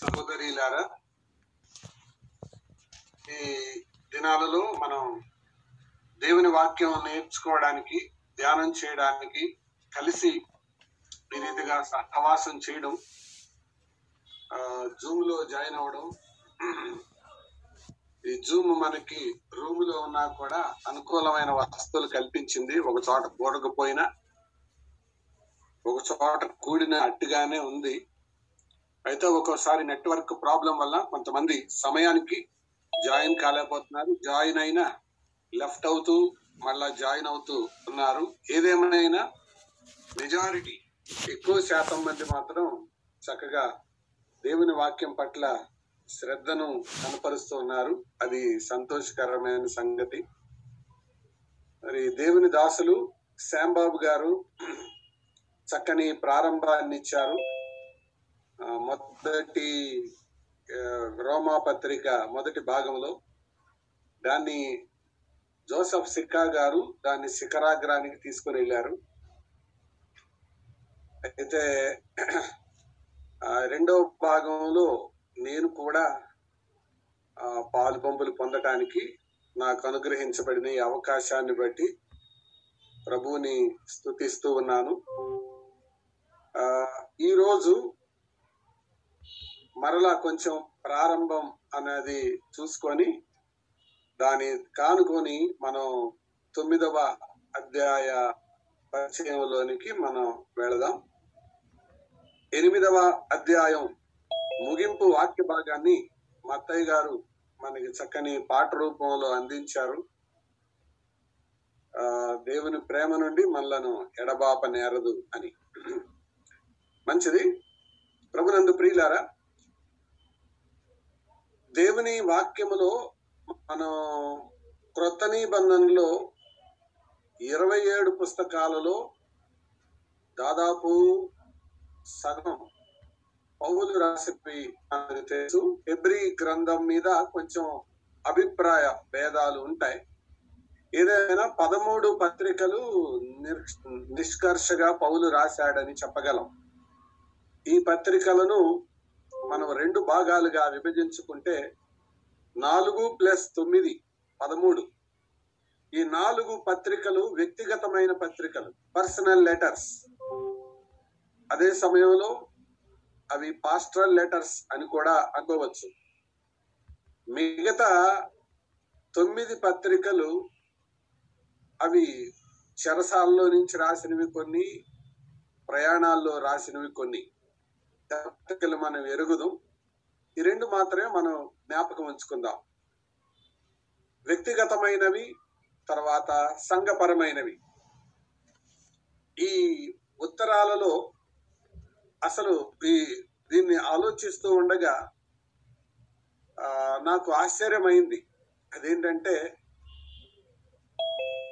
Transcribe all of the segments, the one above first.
సహోదరిలారా ఈ దినాలలో మనం దేవుని వాక్యం నేర్చుకోవడానికి ధ్యానం చేయడానికి కలిసి ఈ రీతిగా సహవాసం చేయడం జూమ్లో జాయిన్ అవ్వడం ఈ జూమ్ మనకి రూమ్లో ఉన్నా కూడా అనుకూలమైన వసతులు కల్పించింది. ఒక చోట కూడకపోయినా ఒక చోట కూడిన అట్టుగానే ఉంది. అయితే ఒక్కోసారి నెట్వర్క్ ప్రాబ్లం వల్ల కొంతమంది సమయానికి జాయిన్ కాలేకపోతున్నారు. జాయిన్ అయినా లెఫ్ట్ అవుతూ మళ్ళా జాయిన్ అవుతూ ఉన్నారు. ఏదేమైనా మెజారిటీ ఎక్కువ శాతం మంది మాత్రం చక్కగా దేవుని వాక్యం పట్ల శ్రద్ధను కనపరుస్తూ ఉన్నారు. అది సంతోషకరమైన సంగతి. మరి దేవుని దాసులు శ్యాంబాబు గారు చక్కని ప్రారంభాన్ని ఇచ్చారు. మొదటి రోమా పత్రిక మొదటి భాగంలో దాన్ని జోసఫ్ సిక్కా గారు దాన్ని శిఖరాగ్రానికి తీసుకుని వెళ్ళారు. అయితే రెండవ భాగంలో నేను కూడా పాలు పంపులు పొందటానికి నాకు అనుగ్రహించబడిన ఈ అవకాశాన్ని బట్టి ప్రభువుని స్తుతిస్తూ ఉన్నాను. ఈరోజు మరలా కొంచెం ప్రారంభం అనేది చూసుకొని దాని కానుకొని మనం తొమ్మిదవ అధ్యాయ పరిచయంలోనికి మనం వెళదాం. ఎనిమిదవ అధ్యాయం ముగింపు వాక్య భాగాన్ని మా అత్తయ్య గారు మనకి చక్కని పాట రూపంలో అందించారు. ఆ దేవుని ప్రేమ నుండి మనలను ఎడబాప నేరదు అని. మంచిది? ప్రభునందు ప్రియులారా దేవుని వాక్యములో మనం క్రొత్త నిబంధనలో ఇరవై ఏడు పుస్తకాలలో దాదాపు సగం పౌలు రాసినవి మనకు తెలుసు. ఎబ్రి గ్రంథం మీద కొంచెం అభిప్రాయ భేదాలు ఉంటాయి. ఏదైనా పదమూడు పత్రికలు నిర్- నిష్కర్షగా పౌలు రాశాడని చెప్పగలం. ఈ పత్రికలను మనం రెండు భాగాలుగా విభజించుకుంటే నాలుగు ప్లస్ తొమ్మిది పదమూడు. ఈ నాలుగు పత్రికలు వ్యక్తిగతమైన పత్రికలు పర్సనల్ లెటర్స్. అదే సమయంలో అవి పాస్ట్రల్ లెటర్స్ అని కూడా అనుకోవచ్చు. మిగతా తొమ్మిది పత్రికలు అవి చెరసాల్లో నుంచి రాసినవి కొన్ని ప్రయాణాల్లో రాసినవి కొన్ని. పత్రికలు మనం ఎరుగుదు. ఈ రెండు మాత్రమే మనం జ్ఞాపకం ఉంచుకుందాం. వ్యక్తిగతమైనవి తర్వాత సంఘపరమైనవి. ఈ ఉత్తరాలలో అసలు ఈ దీన్ని ఆలోచిస్తూ ఉండగా నాకు ఆశ్చర్యమైంది. అదేంటంటే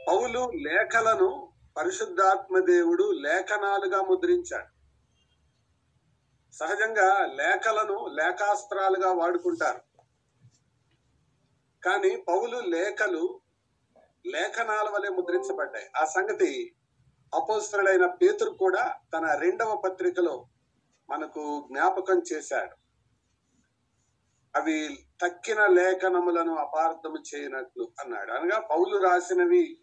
పౌలు లేఖలను పరిశుద్ధాత్మ దేవుడు లేఖనాలుగా ముద్రించాడు. సహజంగా లేఖలను లేఖాస్త్రాలుగా వాడుకుంటారు. కానీ పౌలు లేఖలు లేఖనాల వలె ముద్రించబడ్డాయి. ఆ సంగతి అపోస్తుడైన పేతురు కూడా తన రెండవ పత్రికలో మనకు జ్ఞాపకం చేశాడు. అవి తక్కిన లేఖనములను అపార్థము చేయనట్లు అన్నాడు. అనగా పౌలు రాసినవి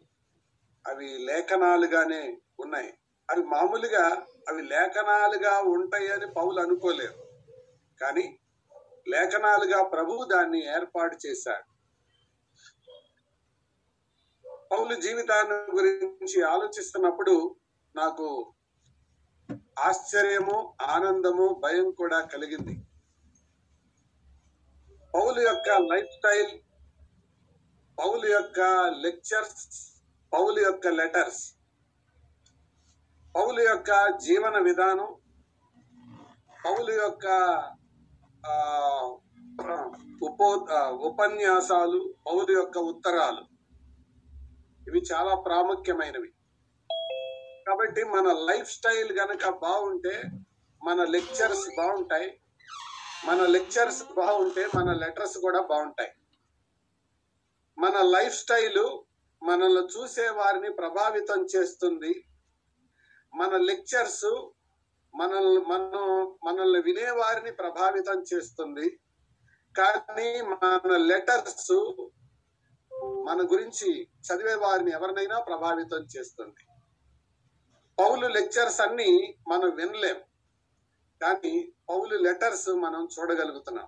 అవి లేఖనాలుగానే ఉన్నాయి. అవి మామూలుగా అవి లేఖనాలుగా ఉంటాయని పౌలు అనుకోలేరు కానీ లేఖనాలుగా ప్రభువు దాన్ని ఏర్పాటు చేశాడు. పౌలు జీవితాన్ని గురించి ఆలోచిస్తున్నప్పుడు నాకు ఆశ్చర్యము ఆనందము భయం కూడా కలిగింది. పౌలు యొక్క లైఫ్ స్టైల్ పౌలు యొక్క లెక్చర్స్ పౌలు యొక్క లెటర్స్ పౌలు యొక్క జీవన విధానం పౌలు యొక్క ఉపో ఉపన్యాసాలు పౌలు యొక్క ఉత్తరాలు. ఇవి చాలా ప్రాముఖ్యమైనవి. కాబట్టి మన లైఫ్ స్టైల్ గనక బాగుంటే మన లెక్చర్స్ బాగుంటాయి. మన లెక్చర్స్ బాగుంటే మన లెటర్స్ కూడా బాగుంటాయి. మన లైఫ్ స్టైలు మనల్ని చూసే వారిని ప్రభావితం చేస్తుంది. మన లెక్చర్స్ మనల్ని మనం మనల్ని వినేవారిని ప్రభావితం చేస్తుంది. కానీ మన లెటర్స్ మన గురించి చదివే వారిని ఎవరినైనా ప్రభావితం చేస్తుంది. పౌలు లెక్చర్స్ అన్ని మనం వినలేం. కానీ పౌలు లెటర్స్ మనం చూడగలుగుతున్నాం.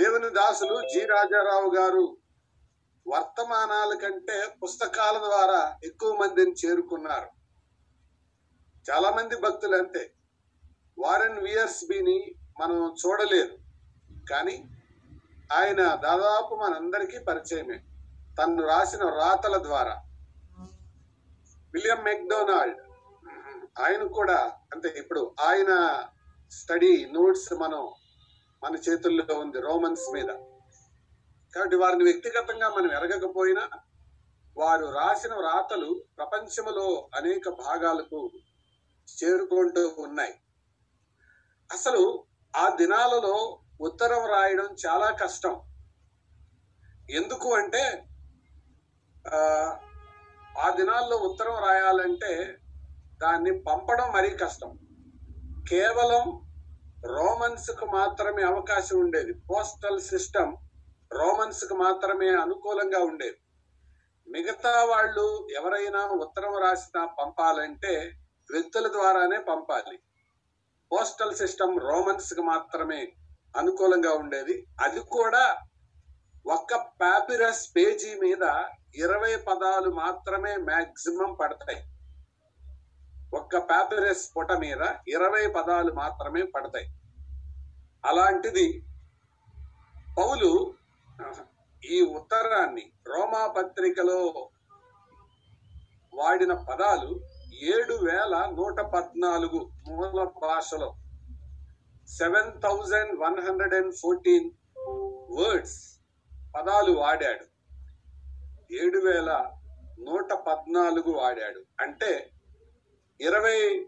దేవుని దాసులు జి. రాజారావు గారు వర్తమానాల కంటే పుస్తకాల ద్వారా ఎక్కువ మందిని చేరుకున్నారు. చాలా మంది భక్తులు అంతే. వారెన్ వియర్స్ బిని మనం చూడలేదు. కానీ ఆయన దాదాపు మనందరికీ పరిచయమే. తను రాసిన రాతల ద్వారా. William McDonald. ఆయన కూడా అంటే ఇప్పుడు ఆయన స్టడీ నోట్స్ మనం మన చేతుల్లో ఉంది రోమన్స్ మీద. కాబట్టి వారిని వ్యక్తిగతంగా మనం ఎరగకపోయినా వారు రాసిన రాతలు ప్రపంచంలో అనేక భాగాలకు చేరుకుంటూ ఉన్నాయి. అసలు ఆ దినాలలో ఉత్తరం రాయడం చాలా కష్టం. ఎందుకు అంటే ఆ, దినాల్లో ఉత్తరం రాయాలంటే దాన్ని పంపడం మరీ కష్టం. కేవలం రోమన్స్కు మాత్రమే అవకాశం ఉండేది. పోస్టల్ సిస్టమ్ రోమన్స్కు మాత్రమే అనుకూలంగా ఉండేది. మిగతా వాళ్ళు ఎవరైనా ఉత్తరం రాసినా పంపాలంటే వ్యక్తుల ద్వారానే పంపాలి. పోస్టల్ సిస్టమ్ రోమన్స్కి మాత్రమే అనుకూలంగా ఉండేది. అది కూడా ఒక్క పాపిరస్ పేజీ మీద ఇరవై పదాలు మాత్రమే మాక్సిమం పడతాయి. ఒక్క పాపిరస్ పుట మీద ఇరవై పదాలు మాత్రమే పడతాయి. అలాంటిది పౌలు ఈ ఉత్తరాన్ని రోమా పత్రికలో వాడిన పదాలు ఏడు వేల నూట పద్నాలుగు మూల భాషలో seven thousand one hundred and fourteen words పదాలు వాడాడు. ఏడు వేల నూట పద్నాలుగు వాడాడు. అంటే ఇరవై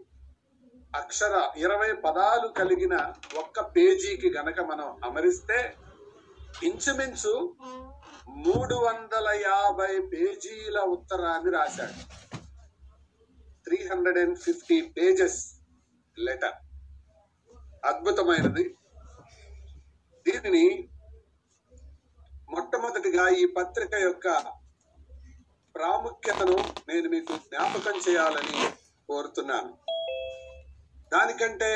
అక్షర ఇరవై పదాలు కలిగిన ఒక్క పేజీకి గనక మనం అమరిస్తే ఇంచుమించు మూడు వందల యాభై పేజీల ఉత్తరాన్ని రాశాడు. Three hundred and fifty pages letter అద్భుతమైనది. దీనిని మొట్టమొదటిగా ఈ పత్రిక యొక్క ప్రాముఖ్యతను నేను మీకు జ్ఞాపకం చేయాలని కోరుతున్నాను. దానికంటే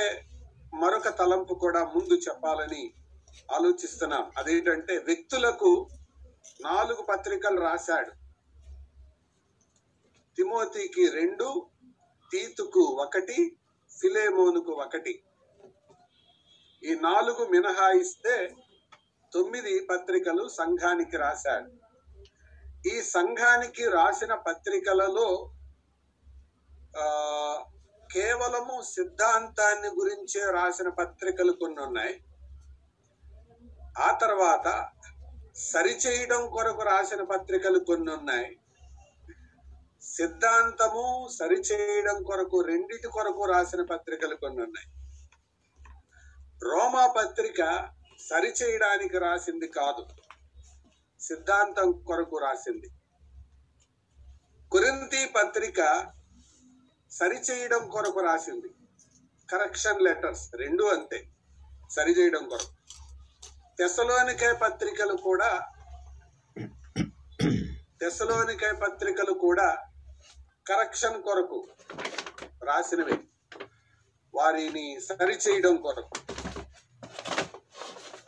మరొక తలంపు కూడా ముందు చెప్పాలని ఆలోచిస్తున్నాం. అదేంటంటే వ్యక్తులకు నాలుగు పత్రికలు రాశాడు. తిమోతికి రెండు తీతుకు ఒకటి ఫిలేమోనుకు ఒకటి. ఈ నాలుగు మినహాయిస్తే తొమ్మిది పత్రికలు సంఘానికి రాశాడు. ఈ సంఘానికి రాసిన పత్రికలలో కేవలము సిద్ధాంతాన్ని గురించే రాసిన పత్రికలు కొన్ని ఉన్నాయి. ఆ తర్వాత సరిచేయడం కొరకు రాసిన పత్రికలు కొన్ని ఉన్నాయి. సిద్ధాంతము సరిచేయడం కొరకు రెండిటి కొరకు రాసిన పత్రికలు కొన్ని ఉన్నాయి. రోమా పత్రిక సరిచేయడానికి రాసింది కాదు. సిద్ధాంతం కొరకు రాసింది. కురింతి పత్రిక సరిచేయడం కొరకు రాసింది. కరెక్షన్ లెటర్స్ రెండు అంతే సరిచేయడం కొరకు. తెసలోనికే పత్రికలు కూడా తెసలోనికే పత్రికలు కూడా కరెక్షన్ కొరకు రాసినవి. వారిని సరిచేయడం కొరకు.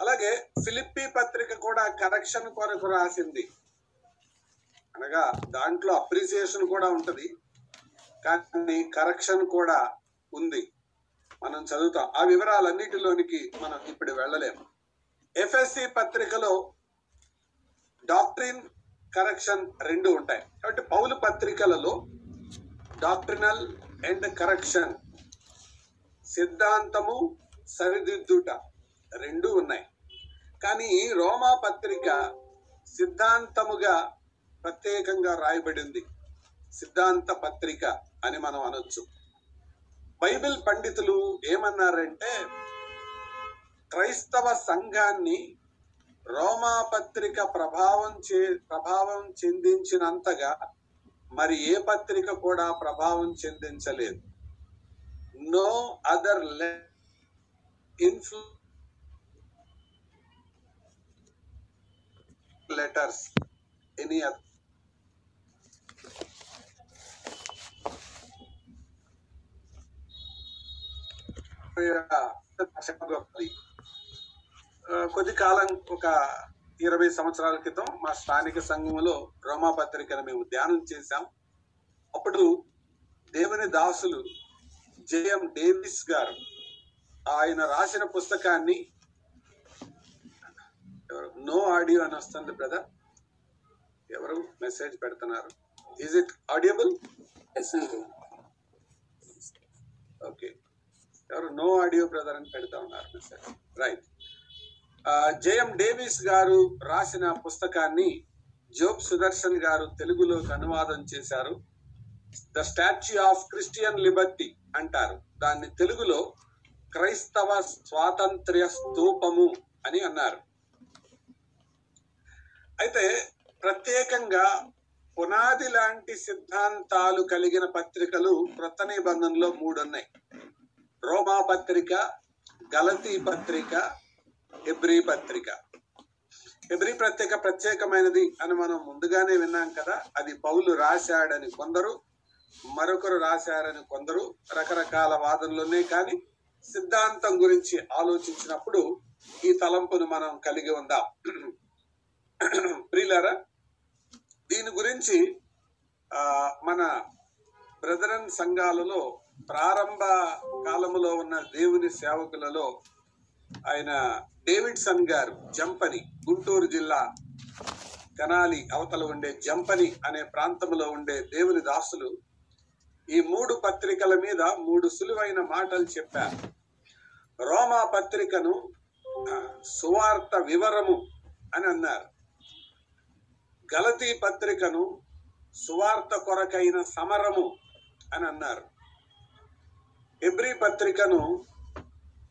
అలాగే ఫిలిప్పి పత్రిక కూడా కరెక్షన్ కొరకు రాసింది. అనగా దాంట్లో అప్రిసియేషన్ కూడా ఉంటుంది. కానీ కరెక్షన్ కూడా ఉంది. మనం చదువుతాం. ఆ వివరాలన్నిటిలోనికి మనం ఇప్పుడు వెళ్ళలేము. ఎఫ్ఎస్సి పత్రికలో డాక్ట్రిన్ కరెక్షన్ రెండు ఉంటాయి. కాబట్టి పౌలు పత్రికలలో డాక్ట్రినల్ అండ్ కరెక్షన్ సిద్ధాంతము సరిదిద్దుట రెండు ఉన్నాయి. కానీ రోమా పత్రిక సిద్ధాంతముగా ప్రత్యేకంగా రాయబడింది. సిద్ధాంత పత్రిక అని మనం అనొచ్చు. బైబిల్ పండితులు ఏమన్నారంటే క్రైస్తవ సంఘాన్ని రోమా పత్రిక ప్రభావం చే ప్రభావం చెందించినంతగా మరి ఏ పత్రిక కూడా ప్రభావం చెందించలేదు. No other influence letters any other కొద్ది కాలం ఒక ఇరవై సంవత్సరాల క్రితం మా స్థానిక సంఘంలో రోమా పత్రికను మేము ధ్యానం చేశాం. అప్పుడు దేవుని దాసులు జేఎం డేవిస్ గారు ఆయన రాసిన పుస్తకాన్ని ఎవరు? నో ఆడియో అని వస్తుంది బ్రదర్. ఎవరు? మెసేజ్ పెడుతున్నారు. ఈజ్ ఇట్ ఆడియబుల్ ఓకే ఎవరు? నో ఆడియో బ్రదర్ అని పెడతా ఉన్నారు మెసేజ్. రైట్ జేఎం డేవిస్ గారు రాసిన పుస్తకాన్ని జోబ్ సుదర్శన్ గారు తెలుగులోకి అనువాదం చేశారు. The statue of Christian liberty అంటారు. దాన్ని తెలుగులో క్రైస్తవ స్వాతంత్ర్య స్తూపము అని అన్నారు. అయితే ప్రత్యేకంగా పునాది లాంటి సిద్ధాంతాలు కలిగిన పత్రికలు క్రొత్త నిబంధనలో మూడు ఉన్నాయి రోమా పత్రిక గలతీ పత్రిక హెబ్రీ పత్రిక. హెబ్రీ పత్రిక ప్రత్యేకమైనది అని మనం ముందుగానే విన్నాం కదా అది పౌలు రాశాడని కొందరు మరొకరు రాశారని కొందరు రకరకాల వాదనలున్నాయి కానీ సిద్ధాంతం గురించి ఆలోచించినప్పుడు ఈ తలంపును మనం కలిగి ఉందాం. ప్రియులారా దీని గురించి ఆ, మన బ్రదరన్ సంఘాలలో ప్రారంభ కాలములో ఉన్న దేవుని సేవకులలో ఆయన డేవిడ్సన్ గారు జంపని గుంటూరు జిల్లా తెనాలి అవతల ఉండే జంపని అనే ప్రాంతంలో ఉండే దేవుని దాసులు ఈ మూడు పత్రికల మీద మూడు సులువైన మాటలు చెప్పారు. రోమా పత్రికను సువార్త వివరము అని అన్నారు. గలతీ పత్రికను సువార్త కొరకైన సమరము అని అన్నారు. ఎబ్రి పత్రికను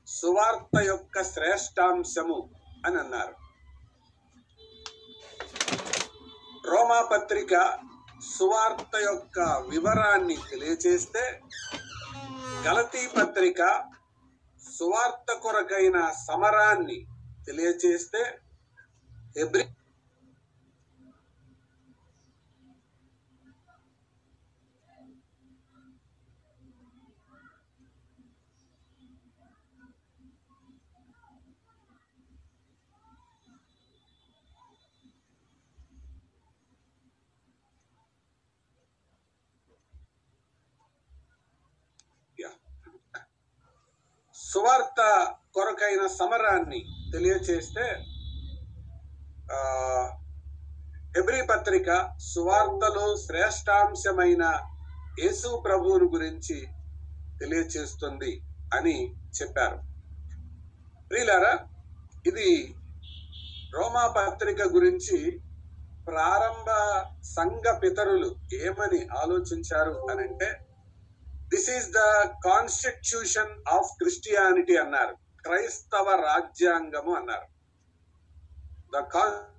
సువార్త యొక్క శ్రేష్టాంశము అని అన్నారు. రోమా పత్రిక సువార్త యొక్క వివరాన్ని తెలియచేస్తే గలతీ పత్రిక సువార్త కొరకైన సమరాన్ని తెలియచేస్తే ఎబ్రి సువార్త కొరకైన సమరాన్ని తెలియచేస్తే హెబ్రి హెబ్రీ పత్రిక సువార్తలో శ్రేష్టాంశమైన యేసు ప్రభువుని గురించి తెలియచేస్తుంది అని చెప్పారు. ప్రియులారా ఇది రోమా పత్రిక గురించి ప్రారంభ సంఘ పితరులు ఏమని ఆలోచించారు అని అంటే this is the constitution of Christianity అన్నారు. క్రైస్తవ రాజ్యాంగము అన్నారు. ద కాన్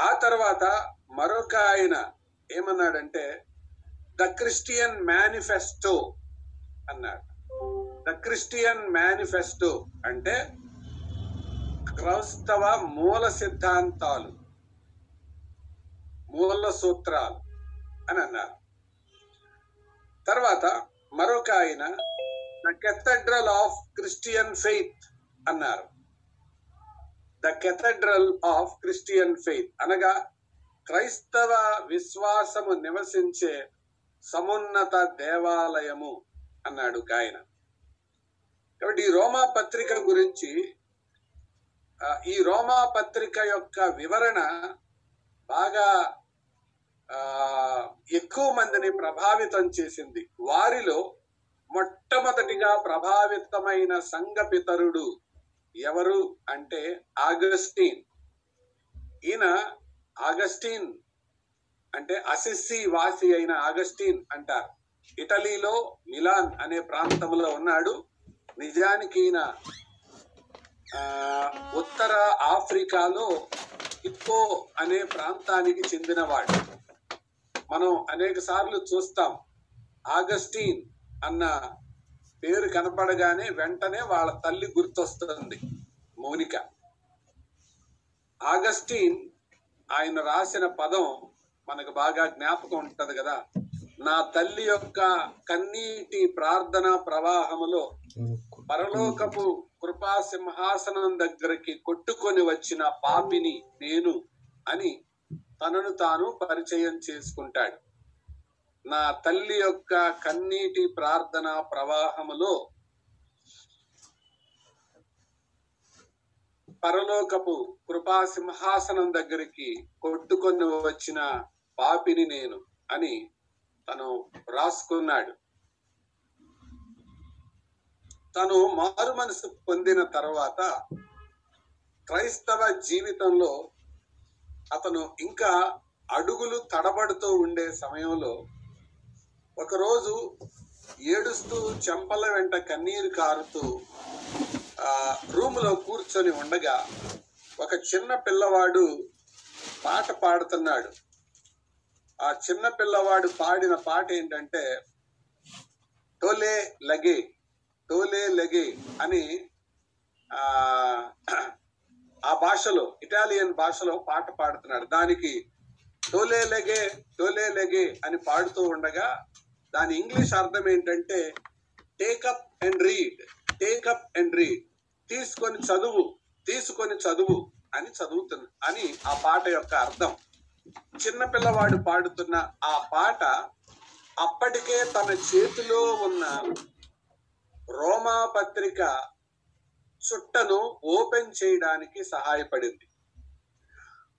ఆ తర్వాత మరొక ఆయన ఏమన్నాడంటే ద క్రిస్టియన్ మేనిఫెస్టో అన్నాడు. ద క్రిస్టియన్ మేనిఫెస్టో అంటే క్రైస్తవ మూల సిద్ధాంతాలు మూల సూత్రాలు. అని అన్నారు. తర్వాత మరొక ఆయన the cathedral of Christian faith అన్నారు. The cathedral of Christian faith అనగా క్రైస్తవ విశ్వాసము నివసించే సమున్నత దేవాలయము అన్నాడు గాయన ఆయన. కాబట్టి ఈ రోమా పత్రిక గురించి ఈ రోమా పత్రిక యొక్క వివరణ బాగా ఎక్కువ మందిని ప్రభావితం చేసింది వారిలో మొట్టమొదటిగా ప్రభావితమైన సంఘ పితరుడు ఎవరు అంటే ఆగస్టీన్. ఈయన ఆగస్టీన్ అంటే అసిస్సి వాసి అయిన ఆగస్టీన్ అంటారు. ఇటలీలో మిలాన్ అనే ప్రాంతంలో ఉన్నాడు. నిజానికి ఈయన ఉత్తర ఆఫ్రికాలో ఇప్పో అనే ప్రాంతానికి చెందినవాడు. మనం అనేక సార్లు చూస్తాం ఆగస్టీన్ అన్న పేరు కనపడగానే వెంటనే వాళ్ళ తల్లి గుర్తొస్తుంది మౌనిక. ఆగస్టీన్ ఆయన రాసిన పదం మనకు బాగా జ్ఞాపకం ఉంటుంది కదా. నా తల్లి యొక్క కన్నీటి ప్రార్థన ప్రవాహములో పరలోకపు కృపా సింహాసనం దగ్గరికి కొట్టుకొని వచ్చిన పాపిని నేను అని తనను తాను పరిచయం చేసుకుంటాడు. నా తల్లి యొక్క కన్నీటి ప్రార్థన ప్రవాహములో పరలోకపు కృపా సింహాసనం దగ్గరికి కొట్టుకొని వచ్చిన పాపిని నేను అని తను రాసుకున్నాడు తను మారు మనసు పొందిన తర్వాత క్రైస్తవ జీవితంలో అతను ఇంకా అడుగులు తడబడుతూ ఉండే సమయంలో ఒకరోజు ఏడుస్తూ చెంపల వెంట కన్నీరు కారుతూ ఆ రూములో కూర్చొని ఉండగా ఒక చిన్న పిల్లవాడు పాట పాడుతున్నాడు. ఆ చిన్న పిల్లవాడు పాడిన పాట ఏంటంటే టోలే లగే టోలే లగే అని ఆ భాషలో ఇటాలియన్ భాషలో పాట పాడుతున్నాడు. దానికి టోలే లెగే టోలే లెగే అని పాడుతూ ఉండగా దాని ఇంగ్లీష్ అర్థం ఏంటంటే take up and read take up and read తీసుకొని చదువు తీసుకొని చదువు అని చదువుతున్న అని ఆ పాట యొక్క అర్థం. చిన్నపిల్లవాడు పాడుతున్న ఆ పాట అప్పటికే తన చేతిలో ఉన్న రోమా పత్రిక చుట్టను ఓపెన్ చేయడానికి సహాయపడింది.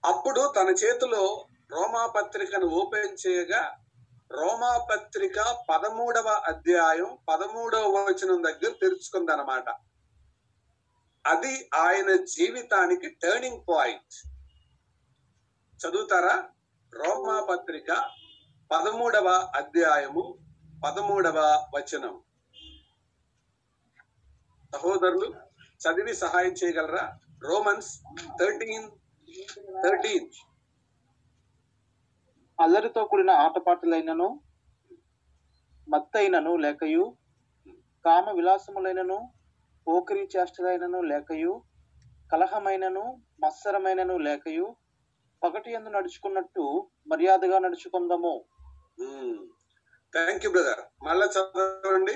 అప్పుడు తన చేతిలో రోమా పత్రికను ఓపెన్ చేయగా రోమా పత్రిక పదమూడవ అధ్యాయం పదమూడవ వచనం దగ్గర తెరుచుకుందనమాట అది ఆయన జీవితానికి టర్నింగ్ పాయింట్ చదువుతారా? రోమా పత్రిక పదమూడవ అధ్యాయము పదమూడవ వచనం. సహోదరులు చదివి సహాయం చేయగలరా? రోమన్స్ థర్టీన్ థర్టీన్ అల్లరితో కూడిన ఆటపాటలైనను మత్తైనను లేకయు కామ విలాసములైనను పోకిరి చేష్టలైనను లేకయు కలహమైనను మత్సరమైనను లేకయు పగటి ఎందు నడుచుకున్నట్టు మర్యాదగా నడుచుకుందాము. థ్యాంక్ యూ బ్రదర్ మళ్ళా చదవండి.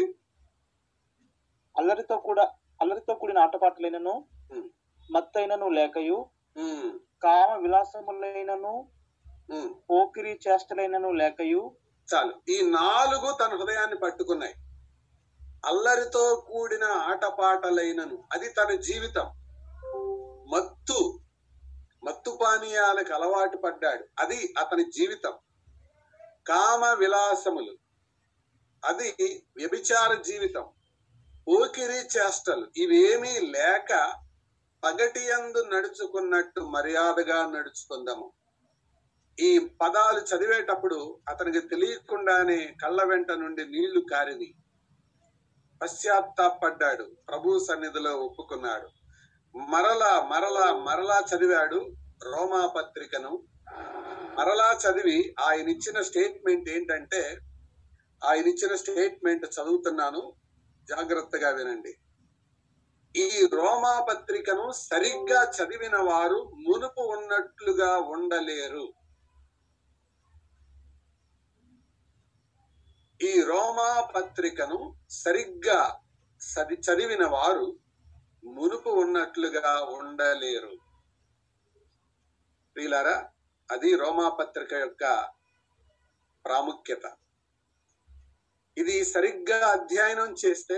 అల్లరితో కూడా అల్లరితో కూడిన ఆటపాటలైనను మత్తైనను లేకయు కామ విలాసములైనను. పోకిరి చేష్టలైనను లేకయు. చాలు. ఈ నాలుగు తన హృదయాన్ని పట్టుకున్నాయి. అల్లరితో కూడిన ఆటపాటలైనను. అది తన జీవితం. మత్తు మత్తు పానీయాలకు అలవాటు పడ్డాడు. అది అతని జీవితం. కామ విలాసములు. అది వ్యభిచార జీవితం. ఊకిరి చేష్టలు. ఇవేమీ లేక పగటి యందు నడుచుకున్నట్టు మర్యాదగా నడుచుకుందాము. ఈ పదాలు చదివేటప్పుడు అతనికి తెలియకుండానే కళ్ళ వెంట నుండి నీళ్ళు కారిని పశ్చాత్తాపడ్డాడు. ప్రభు సన్నిధిలో ఒప్పుకున్నాడు. మరలా మరలా మరలా చదివాడు రోమా పత్రికను మరలా చదివి ఆయన ఇచ్చిన స్టేట్మెంట్ ఏంటంటే ఆయన ఇచ్చిన స్టేట్మెంట్ చదువుతున్నాను. జాగ్రత్తగా వినండి. ఈ రోమా పత్రికను సరిగ్గా చదివిన వారు మునుపు ఉన్నట్లుగా ఉండలేరు. ఈ రోమా పత్రికను సరిగ్గా సది చదివిన వారు మునుపు ఉన్నట్లుగా ఉండలేరు. ప్రియులారా అది రోమా పత్రిక యొక్క ప్రాముఖ్యత. ఇది సరిగ్గా అధ్యయనం చేస్తే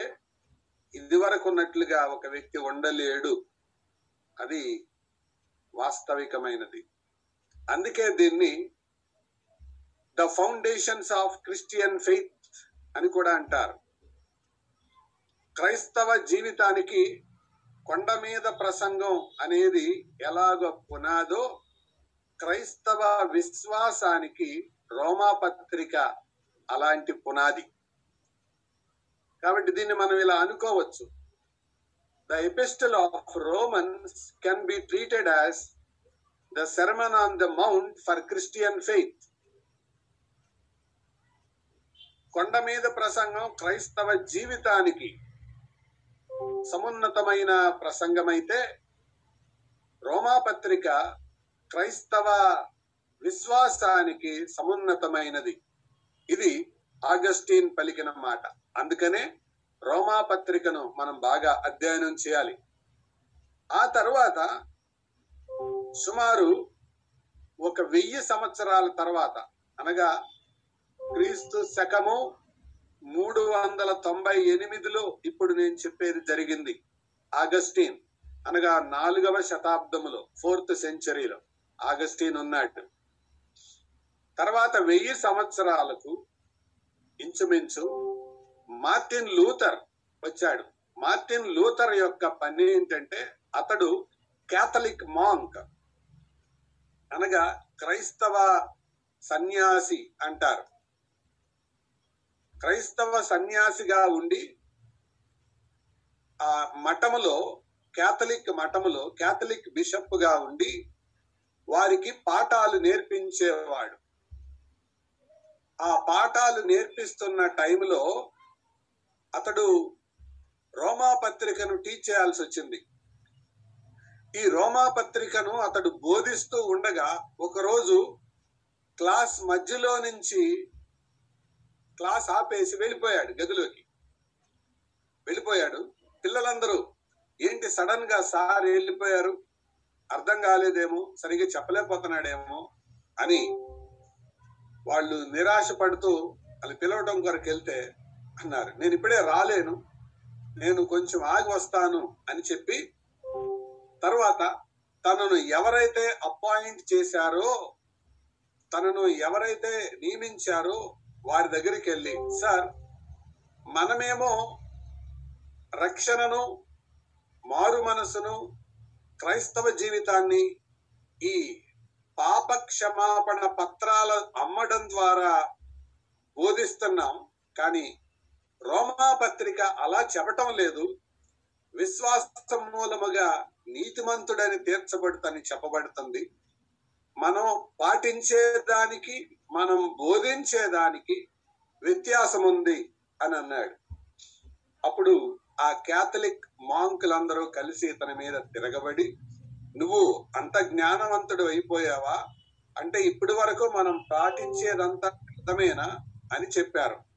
ఇదివరకు ఉన్నట్లుగా ఒక వ్యక్తి ఉండలేడు. అది వాస్తవికమైనది. అందుకే దీన్ని the foundations of Christian faith అని కూడా అంటారు. క్రైస్తవ జీవితానికి కొండ మీద ప్రసంగం అనేది ఎలాగో పునాదో క్రైస్తవ విశ్వాసానికి రోమా పత్రిక అలాంటి పునాది. కాబట్టి దీన్ని మనం ఇలా అనుకోవచ్చు. The epistle of Romans can be treated as the sermon on the mount for Christian faith కొండ మీద ప్రసంగం క్రైస్తవ జీవితానికి సమున్నతమైన ప్రసంగమైతే రోమాపత్రిక క్రైస్తవ విశ్వాసానికి సమున్నతమైనది. ఇది ఆగస్టీన్ పలికిన మాట. అందుకనే రోమాపత్రికను మనం బాగా అధ్యయనం చేయాలి. ఆ తర్వాత సుమారు ఒక వెయ్యి సంవత్సరాల తర్వాత అనగా క్రీస్తు శకము మూడు వందల తొంభై ఎనిమిదిలో ఇప్పుడు నేను చెప్పేది జరిగింది. ఆగస్టీన్ అనగా నాలుగవ శతాబ్దములో ఫోర్త్ సెంచరీలో ఆగస్టీన్ ఉన్నాడు. తర్వాత వెయ్యి సంవత్సరాలకు ఇంచుమించు మార్టిన్ లూథర్ వచ్చాడు. మార్టిన్ లూథర్ యొక్క పని ఏంటంటే అతడు కేథలిక్ మాంక్ అనగా క్రైస్తవ సన్యాసి అంటారు. క్రైస్తవ సన్యాసిగా ఉండి ఆ మఠములో కేథలిక్ మఠములో కేథలిక్ బిషప్గా ఉండి వారికి పాఠాలు నేర్పించేవాడు. ఆ పాఠాలు నేర్పిస్తున్న టైంలో అతడు రోమా పత్రికను టీచ్ చేయాల్సి వచ్చింది. ఈ రోమా పత్రికను అతడు బోధిస్తూ ఉండగా ఒకరోజు క్లాస్ మధ్యలో నుంచి క్లాస్ ఆపేసి వెళ్ళిపోయాడు గదిలోకి. వెళ్ళిపోయాడు. పిల్లలందరూ ఏంటి సడన్గా సార్ వెళ్ళిపోయారు? అర్థం కాలేదేమో? సరిగ్గా చెప్పలేకపోతున్నాడేమో? అని వాళ్ళు నిరాశ పడుతూ వాళ్ళు పిలవటం కొరకు వెళ్తే అన్నారు. నేను ఇప్పుడే రాలేను. నేను కొంచెం ఆగి వస్తాను అని చెప్పి తర్వాత తనను ఎవరైతే అపాయింట్ చేశారో తనను ఎవరైతే నియమించారో వారి దగ్గరికి వెళ్ళి సార్ మనమేమో రక్షణను మారు మనసును క్రైస్తవ జీవితాన్ని ఈ పాప క్షమాపణ పత్రాల అమ్మడం ద్వారా బోధిస్తున్నాం. కానీ రోమా పత్రిక అలా చెప్పటం లేదు. విశ్వాస మూలముగా నీతిమంతుడని తీర్చబడుతని చెప్పబడుతుంది. మనం పాటించేదానికి మనం బోధించేదానికి వ్యత్యాసం ఉంది అని అన్నాడు. అప్పుడు ఆ క్యాథలిక్ మాంకులందరూ కలిసి తన మీద తిరగబడి నువ్వు అంత జ్ఞానవంతుడు అయిపోయావా? అంటే ఇప్పటి వరకు మనం పాటించేదంతా అర్థమేనా అని చెప్పారు.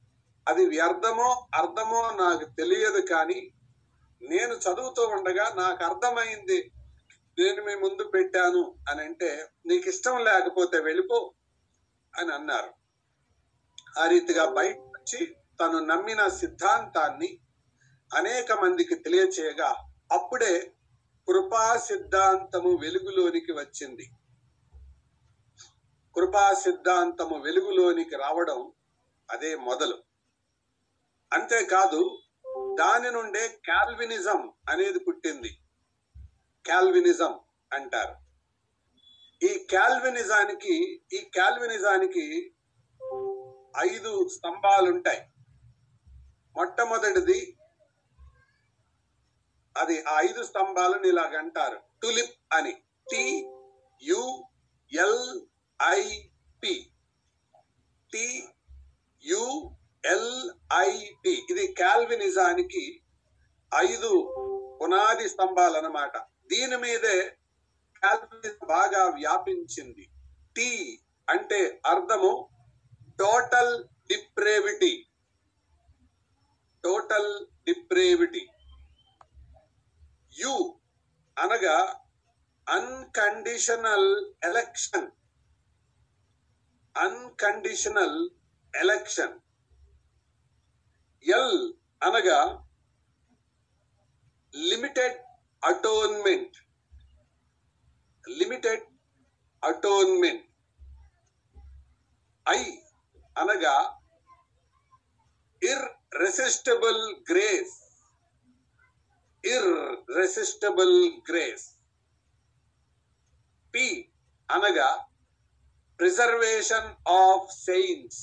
అది వ్యర్థమో అర్థమో నాకు తెలియదు కానీ నేను చదువుతూ ఉండగా నాకు అర్థమైంది. నేను మీ ముందు పెట్టాను అని అంటే నీకు ఇష్టం లేకపోతే వెళ్ళిపో అని అన్నారు. ఆ రీతిగా బయట నుంచి తను నమ్మిన సిద్ధాంతాన్ని అనేక మందికి తెలియచేయగా అప్పుడే కృపా సిద్ధాంతము వెలుగులోనికి వచ్చింది. కృపా సిద్ధాంతము వెలుగులోనికి రావడం అదే మొదలు. అంతేకాదు దాని నుండే కాల్వినిజం అనేది పుట్టింది. కాల్వినిజం అంటారు. ఈ కాల్వినిజానికి ఈ కాల్వినిజానికి ఐదు స్తంభాలుంటాయి. మొట్టమొదటిది అది ఆ ఐదు స్తంభాలను ఇలాగ అంటారు. టులిప్ అని. T U L I P. T U L I T ఇది కాల్వినిజానికి ఐదు పునాది స్తంభాలు అన్నమాట దీని మీదే కాల్వినిజం బాగా వ్యాపించింది. టి అంటే అర్థము total depravity total depravity U అనగా unconditional election unconditional election L అనగా limited atonement limited atonement I అనగా irresistible grace irresistible grace P అనగా preservation of saints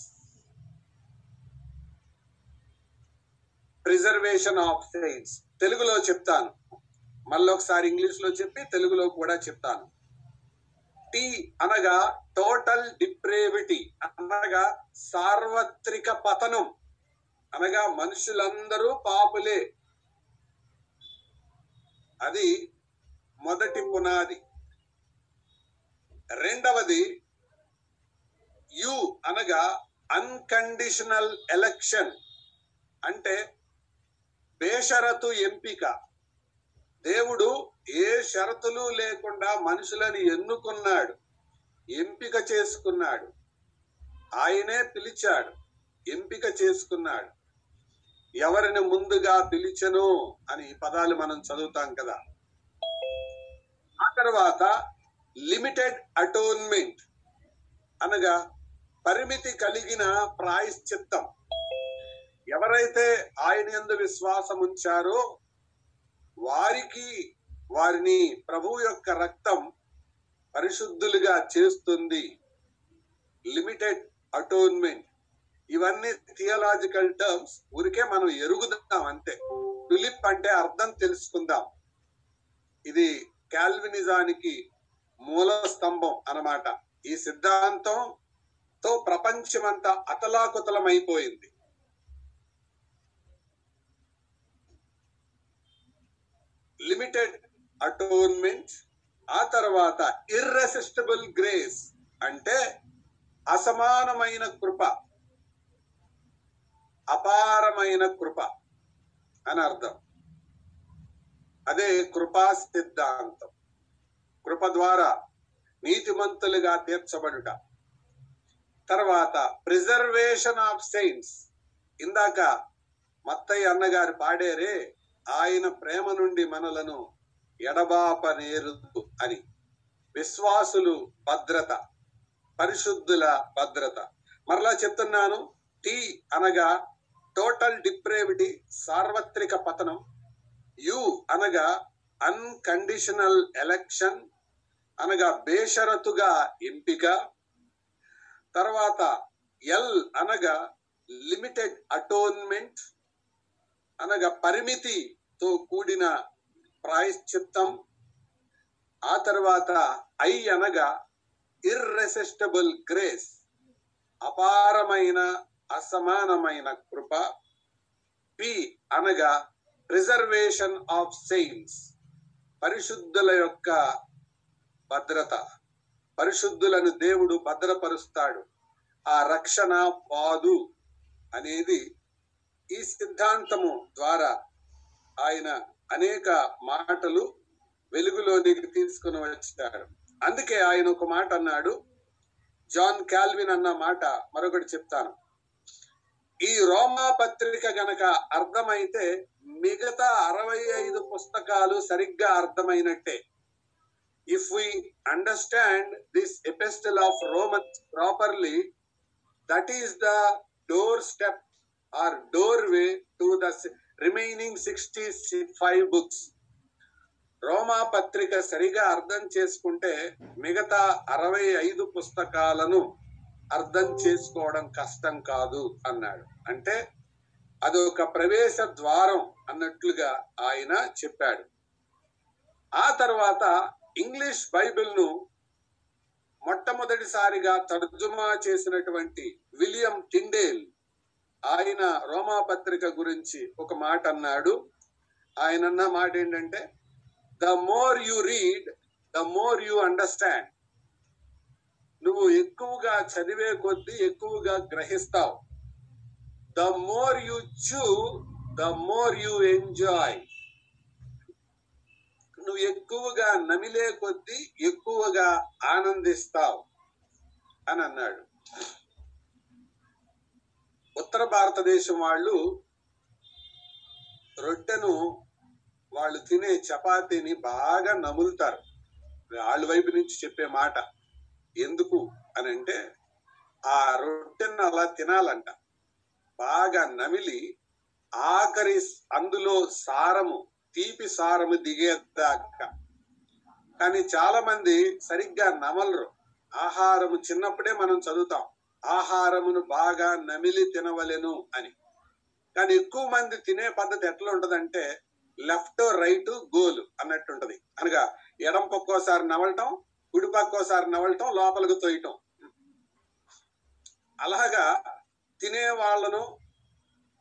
preservation of saints తెలుగులో చెప్తాను. మళ్ళీ ఒకసారి ఇంగ్లీష్లో చెప్పి తెలుగులో కూడా చెప్తాను. టీ అనగా టోటల్ డిప్రేవిటీ అనగా సార్వత్రిక పతనం అనగా మనుషులందరూ పాపులే. అది మొదటి పునాది. రెండవది యు అనగా అన్కండిషనల్ ఎలక్షన్ అంటే బేషరతు ఎంపిక. దేవుడు ఏ షరతులు లేకుండా మనుషులని ఎన్నుకున్నాడు ఎంపిక చేసుకున్నాడు. ఆయనే పిలిచాడు ఎంపిక చేసుకున్నాడు. ఎవరిని ముందుగా పిలిచను అని ఈ పదాలు మనం చదువుతాం కదా. ఆ తర్వాత లిమిటెడ్ అటోన్మెంట్ అనగా పరిమితి కలిగిన ప్రాయశ్చిత్తం. ఎవరైతే ఆయన ఎందు విశ్వాసం ఉంచారో వారికి వారిని ప్రభు యొక్క రక్తం పరిశుద్ధులుగా చేస్తుంది. లిమిటెడ్ అటోన్మెంట్ ఇవన్నీ థియలాజికల్ టర్మ్స్ ఊరికే మనం ఎరుగుదాం అంతే. టులిప్ అంటే అర్థం తెలుసుకుందాం. ఇది కాల్వినిజానికి మూల స్తంభం అన్నమాట. ఈ సిద్ధాంతంతో ప్రపంచమంతా అతలాకుతలమైపోయింది. లిమిటెడ్ అటోన్మెంట్ ఆ తర్వాత ఇర్రెసిస్టబుల్ గ్రేస్ అంటే అసమానమైన కృప అపారమైన కృప అని అర్థం. అదే కృపా సిద్ధాంతం. కృప ద్వారా నీతిమంతులుగా తీర్చబడుట. తర్వాత ప్రిజర్వేషన్ ఆఫ్ సెయింట్స్ ఇందాక మత్తయ్య అన్నగారు పాడేరే ఆయన ప్రేమ నుండి మనలను ఎడబాపనేరు అని. విశ్వాసులు భద్రత పరిశుద్ధుల భద్రత. మరలా చెప్తున్నాను టీ అనగా టోటల్ డిప్రేవిటీ సార్వత్రిక పతనం. యు అనగా అన్కండిషనల్ ఎలక్షన్ అనగా బేషరతుగా ఎంపిక. తర్వాత ఎల్ అనగా లిమిటెడ్ అటోన్మెంట్. అనగా పరిమితితో కూడిన ప్రాయశ్చిత్తం. ఆ తర్వాత ఐ అనగా ఇర్రెసిస్టబుల్ గ్రేస్ అపారమైన అసమానమైన కృప. పి అనగా ప్రిజర్వేషన్ ఆఫ్ సెయిన్స్ పరిశుద్ధుల యొక్క భద్రత. పరిశుద్ధులను దేవుడు భద్రపరుస్తాడు. ఆ రక్షణ పాదు అనేది ఈ సిద్ధాంతము ద్వారా ఆయన అనేక మాటలు వెలుగులోనికి తీసుకుని వచ్చాడు. అందుకే ఆయన ఒక మాట అన్నాడు. జాన్ కాల్విన్ అన్న మాట మరొకటి చెప్తాను. ఈ రోమా పత్రిక గనక అర్థమైతే మిగతా అరవై ఐదు పుస్తకాలు సరిగ్గా అర్థమైనట్టే. If we understand this epistle of Roman properly that is the doorstep or doorway to the remaining sixty five books. రోమా పత్రిక సరిగా అర్థం చేసుకుంటే మిగతా అరవై ఐదు పుస్తకాలను అర్థం చేసుకోవడం కష్టం కాదు అన్నాడు. అంటే అదొక ప్రవేశ ద్వారం అన్నట్లుగా ఆయన చెప్పాడు. ఆ తర్వాత ఇంగ్లీష్ బైబిల్ను మొట్టమొదటిసారిగా తర్జుమా చేసినటువంటి విలియం టిండేల్ ఆయన రోమా పత్రిక గురించి ఒక మాట అన్నాడు. ఆయన అన్న మాట ఏంటంటే the more you read the more you understand. నువ్వు ఎక్కువగా చదివే కొద్దీ ఎక్కువగా గ్రహిస్తావు. The more you chew the more you enjoy. నువ్వు ఎక్కువగా నమిలే కొద్దీ ఎక్కువగా ఆనందిస్తావు అని అన్నాడు. ఉత్తర భారతదేశం వాళ్ళు రొట్టెను వాళ్ళు తినే చపాతీని బాగా నములుతారు. వాళ్ళ వైపు నుంచి చెప్పే మాట ఎందుకు అని అంటే ఆ రొట్టెను అలా తినాలంట. బాగా నమిలి ఆఖరి అందులో సారము తీపి సారము దిగేదాకా. కానీ చాలా మంది సరిగ్గా నమలరు. ఆహారము చిన్నప్పుడే మనం చదువుతాం. ఆహారమును బాగా నమిలి తినవలెను అని. కానీ ఎక్కువ మంది తినే పద్ధతి ఎట్లా ఉంటదంటే లెఫ్ట్ రైట్ గోల్ అన్నట్టు ఉంటది అనగా ఎడం పక్కోసారి నవలటం కుడి పక్కోసారి నవలటం లోపలికి తోయటం. అలాగా తినే వాళ్ళను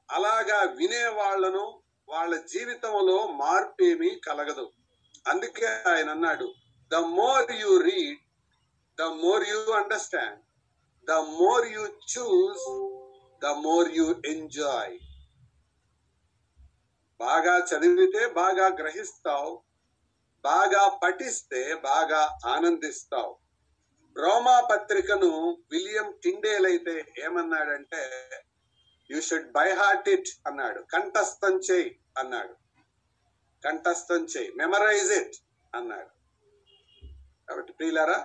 అలాగా వినే వాళ్ళను వాళ్ళ జీవితంలో మార్పేమీ కలగదు. అందుకే ఆయన అన్నాడు the more you read the more you understand the more you chews the more you enjoy బాగా చదివితే బాగా గ్రహిస్తావు బాగా పఠిస్తే బాగా ఆనందిస్తావు. రోమా పత్రికను విలియం టిండేల్ అయితే ఏమన్నాడంటే you should by heart it అన్నాడు. కంఠస్థం చేయి అన్నాడు. కంఠస్థం చేయి మెమరైజ్ ఇట్ అన్నాడు. కాబట్టి ప్రియులారా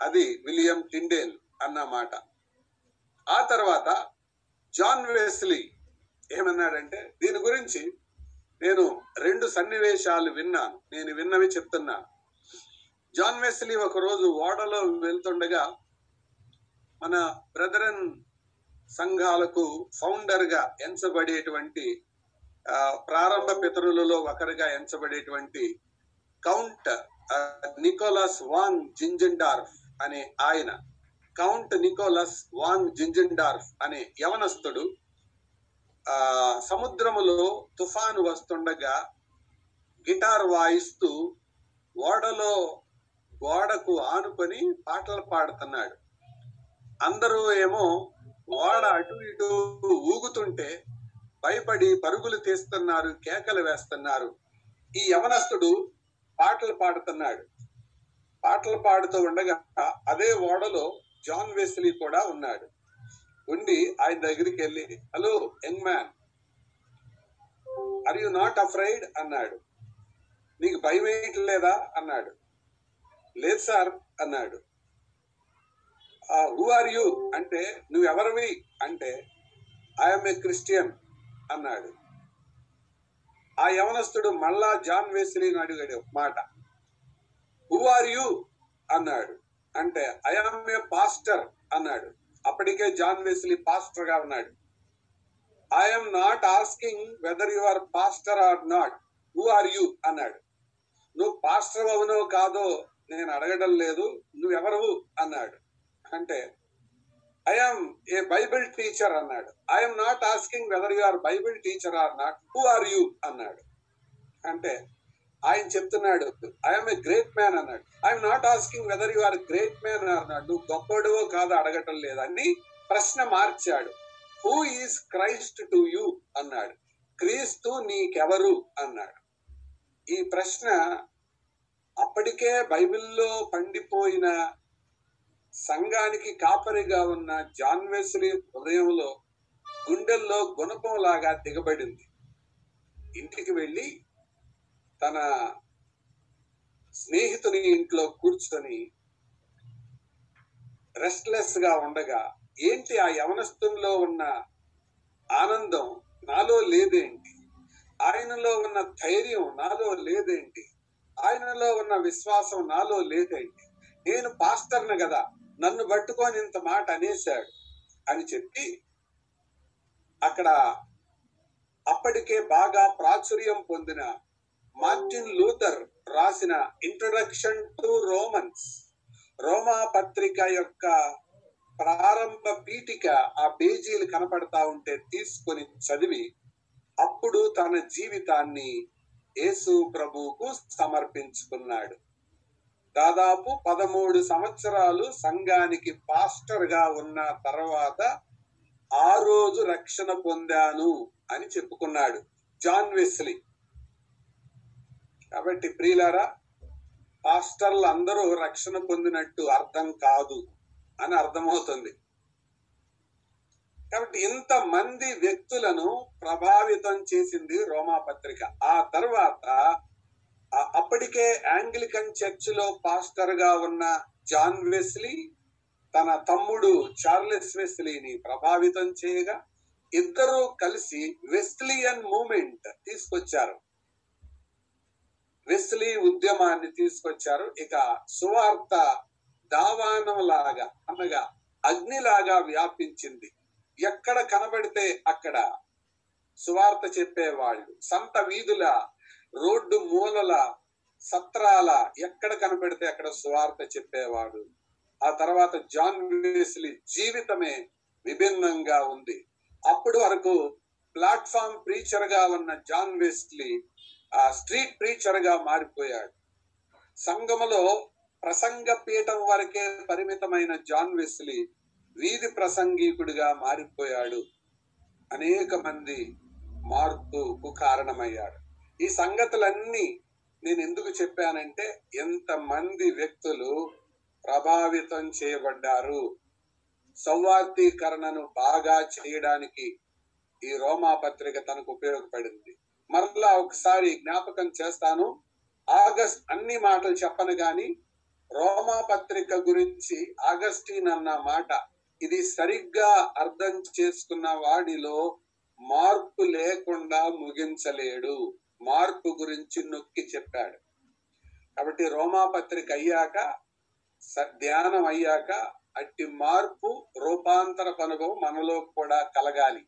అది విలియం టిండేల్. అన్నమాట. ఆ తర్వాత జాన్ వేస్లీ ఏమన్నాడంటే దీని గురించి నేను రెండు సన్నివేశాలు విన్నాను. నేను విన్నవి చెప్తున్నాను. జాన్ వెస్లీ ఒకరోజు ఓడలో వెళ్తుండగా మన బ్రదరన్ సంఘాలకు ఫౌండర్గా ఎంచబడేటువంటి ప్రారంభ పితరులలో ఒకరిగా ఎంచబడేటువంటి count Nicolaus Nicholas von Zinzendorf అనే ఆయన కౌంట్ నికోలస్ వాంగ్ జింజెండార్ఫ్ అనే యవనస్తుడు ఆ సముద్రములో తుఫాను వస్తుండగా గిటార్ వాయిస్తూ ఓడలో గోడకు ఆనుకొని పాటలు పాడుతున్నాడు. అందరూ ఏమో ఓడ అటు ఇటు ఊగుతుంటే భయపడి పరుగులు తీస్తున్నారు కేకలు వేస్తున్నారు. ఈ యవనస్తుడు పాటలు పాడుతున్నాడు. పాటలు పాడుతూ ఉండగా అదే ఓడలో జాన్ వెస్లీ కూడా ఉన్నాడు. ఉండి ఆయన దగ్గరికి వెళ్ళి hello young man are you not afraid? అన్నాడు. నీకు భయం లేదా అన్నాడు. లేదు సార్ అన్నాడు. Who are you? అంటే నువ్వెవరివి అంటే ఐఎమ్ ఏ క్రిస్టియన్ అన్నాడు. ఆ యవనస్తుడు మళ్ళా జాన్ వెస్లీని అడిగాడు మాట. Who are you? అన్నాడు. అంటే ఐఆమ్ ఏ పాస్టర్ అన్నాడు. అప్పటికే జాన్ వెస్లీ పాస్టర్గా ఉన్నాడు. I'm not asking whether you are pastor or not who are you అన్నాడు. నువ్వు పాస్టర్ అవునో కాదో నేను అడగడం లేదు. నువ్వెవరు అన్నాడు. అంటే ఐఎమ్ ఏ బైబిల్ టీచర్ అన్నాడు. I'm not asking whether you are Bible teacher or not who are you అన్నాడు. అంటే ఆయన చెప్తున్నాడు ఐఎమ్ ఏ గ్రేట్ మ్యాన్ అన్నాడు. I'm not asking whether you are great man అన్నాడు. నువ్వు గొప్పడువో కాదు అడగటం లేదని ప్రశ్న మార్చాడు. Who is Christ to you అన్నాడు. క్రీస్తు నీకెవరు? అన్నాడు. ఈ ప్రశ్న అప్పటికే బైబిల్లో పండిపోయిన సంఘానికి కాపరిగా ఉన్న జాన్ హృదయంలో గుండెల్లో గుణపంలాగా దిగబడింది. ఇంటికి వెళ్ళి తన స్నేహితుని ఇంట్లో కూర్చొని రెస్ట్లెస్గా ఉండగా ఏంటి ఆ యవనస్తుల్లో ఉన్న ఆనందం? నాలో లేదేంటి? ఆయనలో ఉన్న ధైర్యం నాలో లేదేంటి? ఆయనలో ఉన్న విశ్వాసం నాలో లేదేంటి? నేను పాస్టర్ను కదా నన్ను పట్టుకొని ఇంత మాట అనేశాడు అని చెప్పి అక్కడ అప్పటికే బాగా ప్రాచుర్యం పొందిన మార్టిన్ లూథర్ రాసిన ఇంట్రొడక్షన్ టు రోమన్స్ రోమా పత్రిక యొక్క ప్రారంభ పీఠిక ఆ పేజీలు కనపడతా ఉంటే తీసుకొని చదివి అప్పుడు తన జీవితాన్ని యేసు ప్రభువుకు సమర్పించుకున్నాడు. దాదాపు పదమూడు సంవత్సరాలు సంఘానికి పాస్టర్గా ఉన్న తర్వాత ఆ రోజు రక్షణ పొందాను అని చెప్పుకున్నాడు జాన్ వెస్లీ. కాబట్టి ప్రియులారా పాస్టర్లు అందరూ రక్షణ పొందినట్టు అర్థం కాదు అని అర్థమవుతుంది. కాబట్టి ఇంత మంది వ్యక్తులను ప్రభావితం చేసింది రోమా పత్రిక. ఆ తర్వాత అప్పటికే యాంగ్లికన్ చర్చ్లో పాస్టర్గా ఉన్న జాన్ వెస్లీ తన తమ్ముడు చార్లెస్ వెస్లీని ప్రభావితం చేయగా ఇద్దరూ కలిసి వెస్లియన్ మూమెంట్ తీసుకొచ్చారు. వెస్లీ ఉద్యమాన్ని తీసుకొచ్చారు. ఇక సువార్త దావానం లాగా అనగా అగ్నిలాగా వ్యాపించింది. ఎక్కడ కనబడితే అక్కడ సువార్త చెప్పేవాళ్ళు. సంత వీధుల రోడ్డు మూలల సత్రాల ఎక్కడ కనబడితే అక్కడ సువార్త చెప్పేవాడు. ఆ తర్వాత జాన్ వెస్లీ జీవితమే విభిన్నంగా ఉంది. అప్పటి వరకు ప్లాట్ఫామ్ ప్రీచర్గా ఉన్న జాన్ వెస్లీ ఆ స్ట్రీట్ ప్రీచర్గా మారిపోయాడు. సంఘములో ప్రసంగ పీఠం వరకే పరిమితమైన జాన్ వెస్లీ వీధి ప్రసంగికుడిగా మారిపోయాడు. అనేక మంది మార్పుకు కారణమయ్యాడు. ఈ సంగతులన్నీ నేను ఎందుకు చెప్పానంటే ఎంతమంది వ్యక్తులు ప్రభావితం చేయబడ్డారు. సౌవార్థీకరణను బాగా చేయడానికి ఈ రోమా పత్రిక తనకు ఉపయోగపడింది. మరలా ఒకసారి జ్ఞాపకం చేస్తాను. ఆగస్ట్ అన్ని మాటలు చెప్పను గాని రోమా పత్రిక గురించి ఆగస్టీన్ అన్న మాట ఇది సరిగ్గా అర్థం చేసుకున్న వాడిలో మార్పు లేకుండా ముగించలేడు. మార్పు గురించి నొక్కి చెప్పాడు. కాబట్టి రోమా పత్రిక అయ్యాక ధ్యానం అయ్యాక అట్టి మార్పు రూపాంతర అనుభవం మనలో కూడా కలగాలి.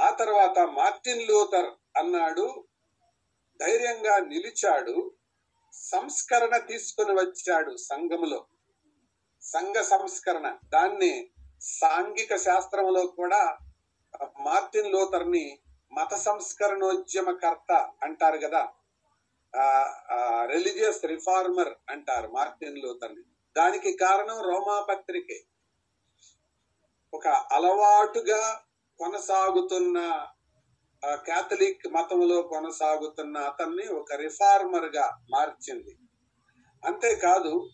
ఆ తర్వాత మార్టిన్ లూథర్ అన్నాడు ధైర్యంగా నిలిచాడు సంస్కరణ తీసుకుని వచ్చాడు సంఘములో. సంఘ సంస్కరణ. దాన్ని సాంఘిక శాస్త్రంలో కూడా మార్టిన్ లూథర్ని మత సంస్కరణోద్యమకర్త అంటారు కదా. రిలీజియస్ రిఫార్మర్ అంటారు మార్టిన్ లూథర్ని దానికి కారణం రోమా పత్రికే. ఒక అలవాటుగా కొనసాగుతున్న కేథలిక్ మతంలో కొనసాగుతున్న అతన్ని ఒక రిఫార్మర్గా మార్చింది. అంతేకాదు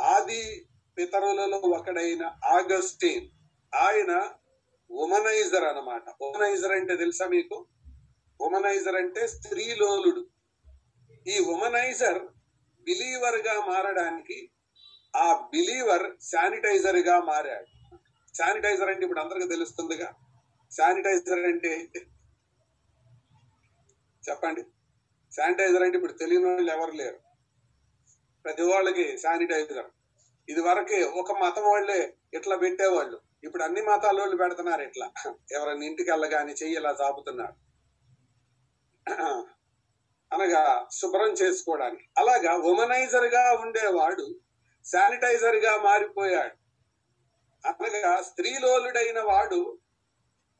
ఆది పితరులలో ఒకడైన ఆగస్టీన్ ఆయన ఉమనైజర్ అన్నమాట. ఉమనైజర్ అంటే తెలుసా మీకు? ఉమనైజర్ అంటే స్త్రీలోలుడు. ఈ ఉమనైజర్ బిలీవర్గా మారడానికి ఆ బిలీవర్ శానిటైజర్గా మారాడు. శానిటైజర్ అంటే ఇప్పుడు అందరికి తెలుస్తుందిగా. శానిటైజర్ అంటే చెప్పండి. శానిటైజర్ అంటే ఇప్పుడు తెలియని వాళ్ళు ఎవరు లేరు. ప్రతి వాళ్ళకి శానిటైజర్. ఇది వరకే ఒక మతం వాళ్ళే ఇట్లా పెట్టేవాళ్ళు. ఇప్పుడు అన్ని మతాల వాళ్ళు పెడుతున్నారు ఇట్లా. ఎవరైనా ఇంటికి వెళ్ళగాని చెయ్యి ఇలా చాపుతున్నారు. అనగా శుభ్రం చేసుకోవడానికి. అలాగా ఉమనైజర్గా ఉండేవాడు శానిటైజర్గా మారిపోయాడు. అనగా స్త్రీలోలుడైన వాడు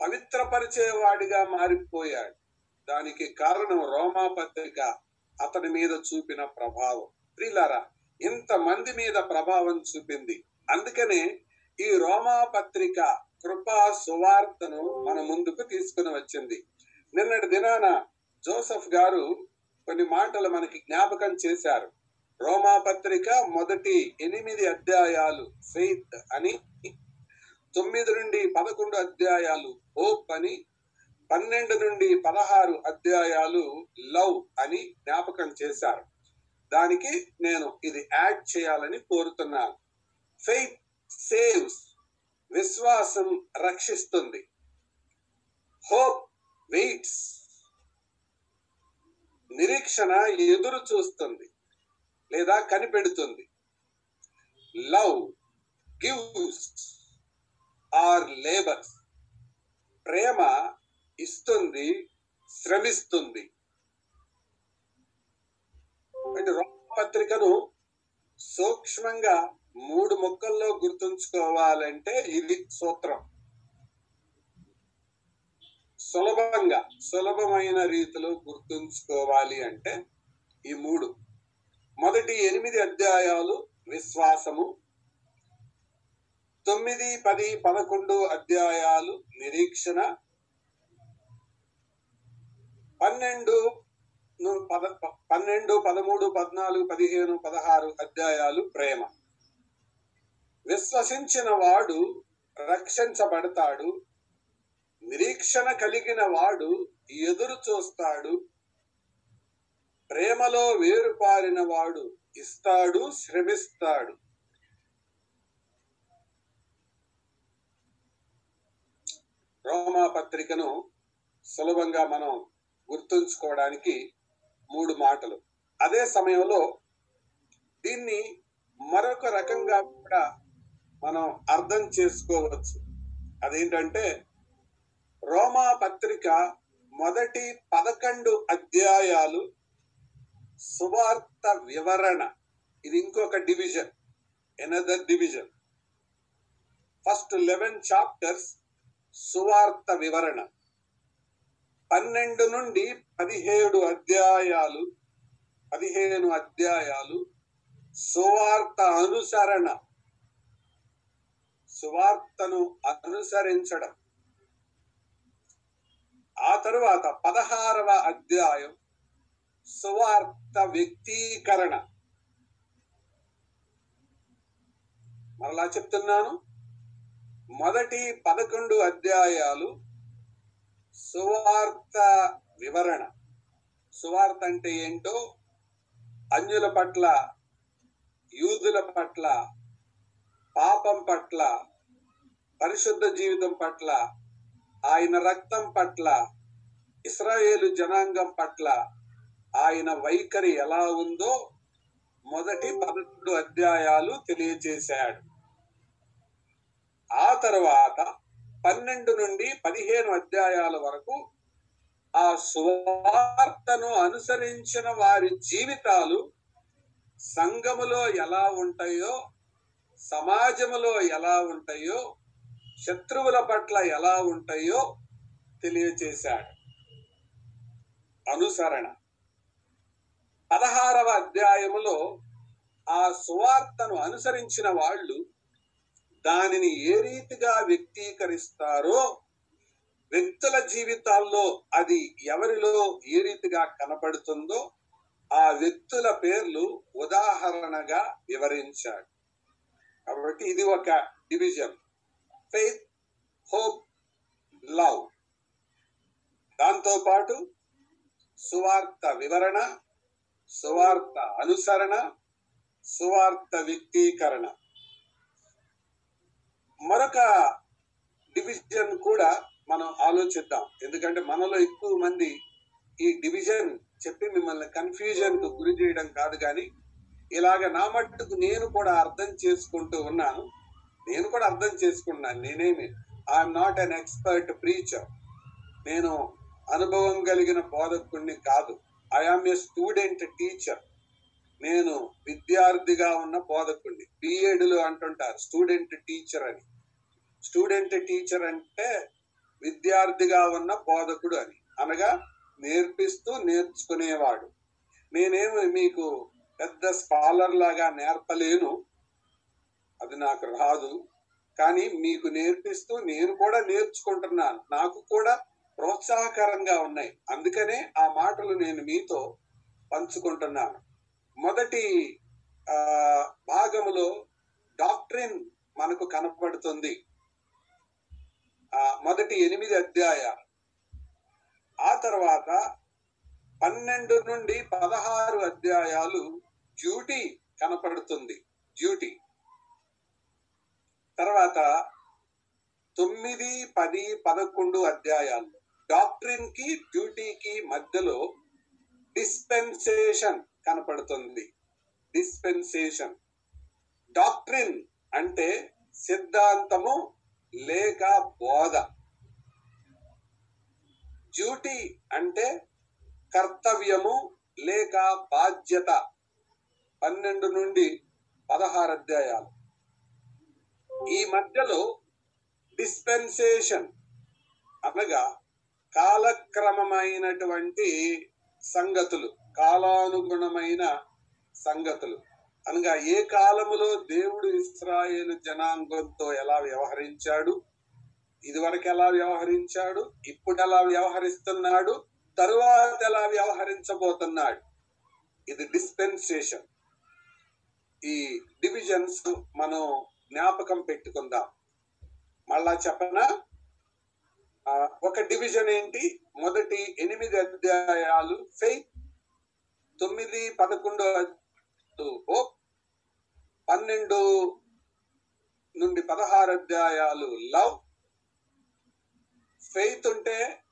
పవిత్రపరిచేవాడిగా మారిపోయాడు. దానికి కారణం రోమా పత్రిక అతని మీద చూపిన ప్రభావం. ప్రిలారా ఇంత మంది మీద ప్రభావం చూపింది. అందుకనే ఈ రోమా పత్రిక కృపా సువార్తను మన ముందుకు తీసుకుని వచ్చింది. నిన్నటి దినాన జోసెఫ్ గారు కొన్ని మాటలు మనకి జ్ఞాపకం చేశారు. రోమా పత్రిక మొదటి ఎనిమిది అధ్యాయాలు ఫెయిత్ అని తొమ్మిది నుండి పదకొండు అధ్యాయాలు. హోప్ అని పన్నెండు నుండి పదహారు అధ్యాయాలు లవ్ అని జ్ఞాపకం చేశారు. దానికి నేను ఇది యాడ్ చేయాలని కోరుతున్నాను. ఫెయిత్ సేవ్స్ విశ్వాసం రక్షిస్తుంది. హోప్ వెయిట్స్ నిరీక్షణ ఎదురు చూస్తుంది లేదా కనిపెడుతుంది. లవ్ గివ్స్ ఆర్ లేబర్స్ ప్రేమ ఇస్తుంది శ్రమిస్తుంది. అంటే పత్రికను సూక్ష్మంగా మూడు ముక్కల్లో గుర్తుంచుకోవాలంటే ఇది సూత్రం. సులభంగా సులభమైన రీతిలో గుర్తుంచుకోవాలి అంటే ఈ మూడు. మొదటి ఎనిమిది అధ్యాయాలు విశ్వాసము తొమ్మిది పది పదకొండు అధ్యాయాలు నిరీక్షణ. పన్నెండు పద పన్నెండు పదమూడు పద్నాలుగు పదిహేను పదహారు అధ్యాయాలు ప్రేమ. విశ్వసించిన వాడు రక్షించబడతాడు. నిరీక్షణ కలిగిన వాడు ఎదురు చూస్తాడు. ప్రేమలో వేరుపారిన వాడు ఇస్తాడు శ్రమిస్తాడు. రోమా పత్రికను సులభంగా మనం గుర్తుంచుకోవడానికి మూడు మాటలు. అదే సమయంలో దీన్ని మరొక రకంగా కూడా మనం అర్థం చేసుకోవచ్చు. అదేంటంటే రోమా పత్రిక మొదటి పదకొండు అధ్యాయాలు సువార్త వివరణ. ఇది ఇంకొక division another division first eleven chapters సువార్త వివరణ. పన్నెండు నుండి పదిహేడు అధ్యాయాలు పదిహేను అధ్యాయాలు సువార్త అనుసరణ. సువార్తను అనుసరించడం. ఆ తరువాత పదహారవ అధ్యాయం సువార్త వ్యక్తీకరణ. మరలా చెప్తున్నాను. మొదటి పదకొండు అధ్యాయాలు సువార్త వివరణ. సువార్త అంటే ఏంటో? అన్యుల పట్ల యూదుల పట్ల పాపం పట్ల పరిశుద్ధ జీవితం పట్ల ఆయన రక్తం పట్ల ఇస్రాయేలు జనాంగం పట్ల ఆయన వైఖరి ఎలా ఉందో మొదటి పదకొండు అధ్యాయాలు తెలియజేశాడు ఆ తర్వాత పన్నెండు నుండి పదిహేను అధ్యాయాల వరకు ఆ సువార్తను అనుసరించిన వారి జీవితాలు సంఘములో ఎలా ఉంటాయో సమాజములో ఎలా ఉంటాయో శత్రువుల పట్ల ఎలా ఉంటాయో తెలియచేశాడు. అనుసరణ. పదహారవ అధ్యాయములో ఆ సువార్తను అనుసరించిన వాళ్ళు దానిని ఏ రీతిగా వ్యక్తీకరిస్తారో వ్యక్తుల జీవితాల్లో అది ఎవరిలో ఏ రీతిగా కనపడుతుందో ఆ వ్యక్తుల పేర్లు ఉదాహరణగా వివరించాడు. కాబట్టి ఇది ఒక డివిజన్ ఫెయిత్ హోప్ లవ్ దాంతో పాటు సువార్త వివరణ సువార్త అనుసరణ సువార్త వ్యక్తీకరణ. మరొక డివిజన్ కూడా మనం ఆలోచిద్దాం. ఎందుకంటే మనలో ఎక్కువ మంది ఈ డివిజన్ చెప్పి మిమ్మల్ని కన్ఫ్యూజన్కు గురి చేయడం కాదు కానీ ఇలాగ నా మట్టుకు నేను కూడా అర్థం చేసుకుంటూ ఉన్నాను. నేను కూడా అర్థం చేసుకున్నాను నేనేమి. I'm not an expert preacher నేను అనుభవం కలిగిన బోధకుడిని కాదు. ఐఆమ్ ఏ స్టూడెంట్ టీచర్ నేను విద్యార్థిగా ఉన్న బోధకుడిని బిఎడ్లు అంటుంటారు. స్టూడెంట్ టీచర్ అని. స్టూడెంట్ టీచర్ అంటే విద్యార్థిగా ఉన్న బోధకుడు అని. అనగా నేర్పిస్తూ నేర్చుకునేవాడు. నేనేమి మీకు పెద్ద స్కాలర్ లాగా నేర్పలేను. అది నాకు రాదు. కానీ మీకు నేర్పిస్తూ నేను కూడా నేర్చుకుంటున్నాను. నాకు కూడా ప్రోత్సాహకరంగా ఉన్నాయి. అందుకనే ఆ మాటలు నేను మీతో పంచుకుంటున్నాను. మొదటి భాగములో డాక్ట్రిన్ మనకు కనపడుతుంది. మొదటి ఎనిమిది అధ్యాయాలు. ఆ తర్వాత పన్నెండు నుండి పదహారు అధ్యాయాలు డ్యూటీ కనపడుతుంది. డ్యూటీ. తర్వాత తొమ్మిది పది పదకొండు అధ్యాయాలు. డాక్టరీన్కి డ్యూటీకి మధ్యలో డిస్పెన్సేషన్ కనపడుతుంది. డిస్పెన్సేషన్ డాక్ట్రిన్ అంటే సిద్ధాంతము లేక బోధ. డ్యూటీ అంటే కర్తవ్యము లేక బాధ్యత. పన్నెండు నుండి పదహారు అధ్యాయాలు. ఈ మధ్యలో డిస్పెన్సేషన్ అనగా కాలక్రమమైనటువంటి సంగతులు. కాలానుగుణమైన సంగతులు. అనగా ఏ కాలములో దేవుడు ఇస్రాయేల్ జనాంగంతో ఎలా వ్యవహరించాడు? ఇదివరకు ఎలా వ్యవహరించాడు? ఇప్పుడు ఎలా వ్యవహరిస్తున్నాడు? తరువాత ఎలా వ్యవహరించబోతున్నాడు? ఇది డిస్పెన్సేషన్. ఈ డివిజన్స్ మనం జ్ఞాపకం పెట్టుకుందాం. మళ్ళా చెప్పనా? ఒక డివిజన్ ఏంటి? మొదటి ఎనిమిది అధ్యాయాలు ఫెయిత్ తొమ్మిది పదకొండు హోప్ పన్నెండు నుండి పదహారు అధ్యాయాలు. లవ్ ఫెయిత్ ఉంటే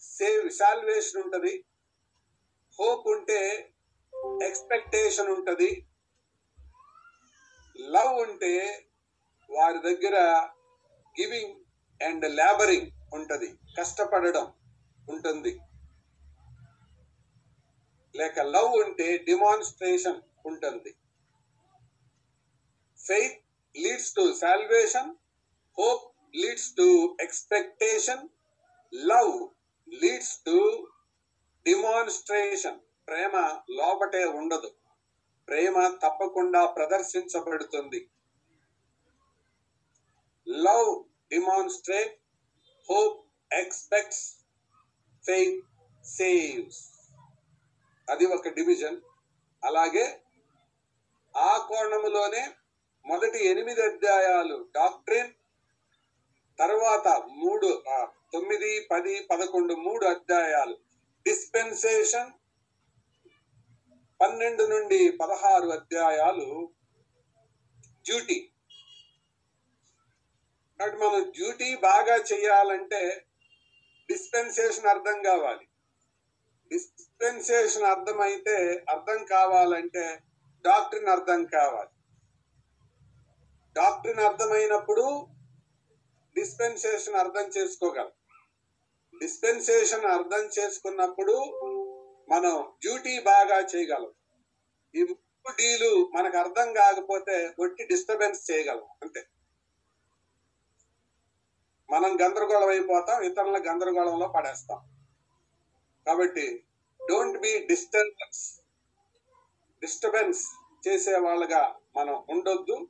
సేవ్ సాల్వేషన్ ఉంటది. హోప్ ఉంటే ఎక్స్పెక్టేషన్ ఉంటది. లవ్ ఉంటే వారి దగ్గర గివింగ్ అండ్ లేబరింగ్ ఉంటది. కష్టపడడం ఉంటుంది. లేక లవ్ ఉంటే డిమాన్స్ట్రేషన్ ఉంటుంది. Faith leads to salvation hope leads to expectation love leads to demonstration. ప్రేమ లోపటే ఉండదు. ప్రేమ తప్పకుండా ప్రదర్శించబడుతుంది. Love demonstrate hope expects faith saves. అది ఒక డివిజన్. అలాగే ఆ కోణములోనే మొదటి ఎనిమిది అధ్యాయాలు డాక్ట్రిన్ తర్వాత మూడు తొమ్మిది పది పదకొండు మూడు అధ్యాయాలు డిస్పెన్సేషన్ పన్నెండు నుండి పదహారు అధ్యాయాలు డ్యూటీ. కాబట్టి మనం డ్యూటీ బాగా చేయాలంటే డిస్పెన్సేషన్ అర్థం కావాలి. డిస్పెన్సేషన్ అర్థమైతే అర్థం కావాలంటే డాక్టర్ని అర్థం కావాలి. డాక్టర్ని అర్థమైనప్పుడు డిస్పెన్సేషన్ అర్థం చేసుకోగలం. డిస్పెన్సేషన్ అర్థం చేసుకున్నప్పుడు మనం డ్యూటీ బాగా చేయగలం. ఈ ముప్పు డీలు మనకు అర్థం కాకపోతే ఒట్టి డిస్టర్బెన్స్ చేయగలం అంతే. మనం గందరగోళం అయిపోతాం ఇతరుల గందరగోళంలో పడేస్తాం. కాబట్టి డోంట్ బి డిస్టర్బెన్స్ డిస్టర్బెన్స్ చేసే వాళ్ళగా మనం ఉండొద్దు.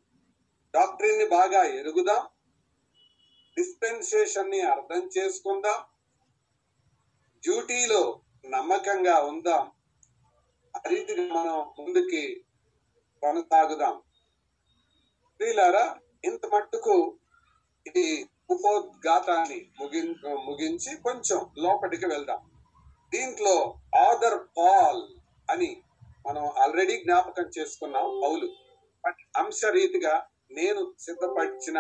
డాక్టరీని బాగా ఎరుగుదాం. డిస్పెన్సేషన్ని అర్థం చేసుకుందాం. డ్యూటీలో నమ్మకంగా ఉందాం. ఆ మనం ముందుకి కొనసాగుదాం. ప్రియులారా ఇంత మట్టుకు ఇది ఉపోద్ఘాతాన్ని ముగి ముగించి కొంచెం లోపలికి వెళ్దాం. దీంట్లో ఆదర్ పాల్ అని మనం ఆల్రెడీ జ్ఞాపకం చేసుకున్నాం పౌలు. బట్ అంశరీతిగా నేను సిద్ధపరిచిన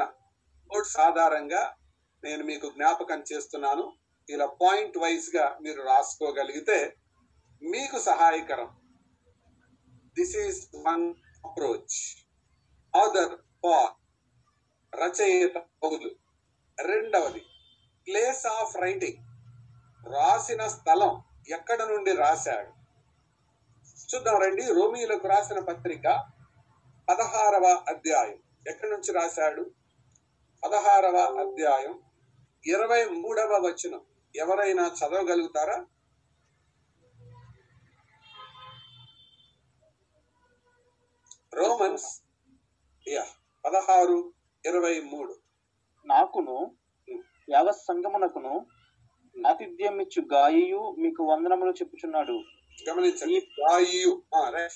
నోట్స్ ఆధారంగా నేను మీకు జ్ఞాపకం చేస్తున్నాను. ఇలా పాయింట్ వైజ్గా మీరు రాసుకోగలిగితే మీకు సహాయకరం. This is one approach other Paul రచయిత పౌలు. రెండవది ప్లేస్ ఆఫ్ రైటింగ్ రాసిన స్థలం ఎక్కడ నుండి రాశాడు? చూద్దాం రండి. రోమిలకు రాసిన పత్రిక పదహారవ అధ్యాయం. ఎక్కడి నుంచి రాశాడు? పదహారవ అధ్యాయం ఇరవై మూడవ వచనం. ఎవరైనా చదవగలుగుతారా? రోమన్స్ యా పదహారు ఇరవై మూడు. నాకును యావ సంగమునకును ఆతిథ్యం ఇచ్చు గాయు మీకు వందనములు చెప్పుచున్నాడు. గమనించండి. రైట్.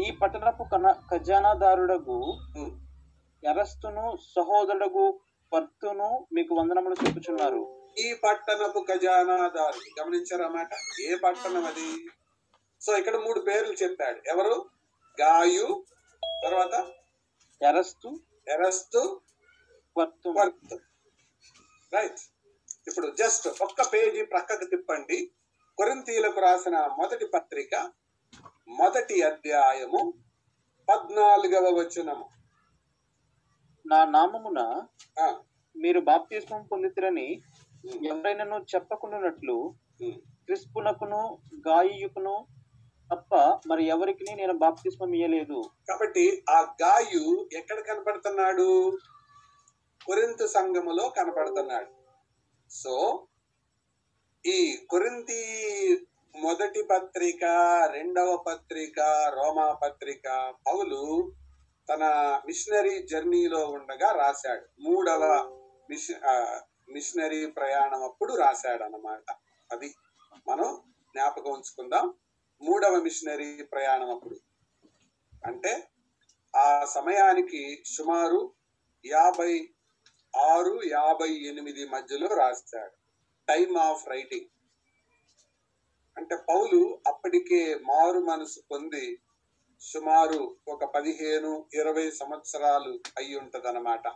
ఈ పట్టణపు కన ఖజానాదారుడగు. ఎరస్తును సహోదరుడగు పర్తును మీకు వందనములు చెప్పుచున్నారు. ఈ పట్టణపు ఖజానాదారు. గమనించారన్నమాట ఏ పట్టణం అది? సో ఇక్కడ మూడు పేర్లు చెప్పాడు. ఎవరు? గాయు. తర్వాత? ఎరస్తు ఎరస్తు పర్తు. Worth right. ఇప్పుడు జస్ట్ ఒక్క పేజీ ప్రక్కకు తిప్పండి. కొరింతీలకు రాసిన మొదటి పత్రిక మొదటి అధ్యాయము పద్నాలుగవ వచనము. నా నామమున మీరు బాప్తిస్మం పొందితిరని ఉమ్, ఎవరైనాను చెప్పకుండానట్లు. క్రిస్పునకును గాయుకును తప్ప మరి ఎవరికి నేను బాప్తిస్మం ఇయ్యలేదు. కాబట్టి ఆ గాయు ఎక్కడ కనపడుతున్నాడు? కొరింత సంఘములో కనపడుతున్నాడు. సో ఈ కొరింది మొదటి పత్రిక రెండవ పత్రిక రోమా పత్రిక పౌలు తన మిషనరీ జర్నీలో ఉండగా రాశాడు. మూడవ మిష మిషనరీ ప్రయాణం అప్పుడు రాశాడు అన్నమాట అది మనం జ్ఞాపకం ఉంచుకుందాం. మూడవ మిషనరీ ప్రయాణం అప్పుడు. అంటే ఆ సమయానికి సుమారు యాభై ఆరు యాభై ఎనిమిది మధ్యలో రాశాడు టైమ్ ఆఫ్ రైటింగ్ అంటే పౌలు అప్పటికే మారు మనసు పొంది సుమారు ఒక పదిహేను ఇరవై సంవత్సరాలు అయి ఉంటదనమాట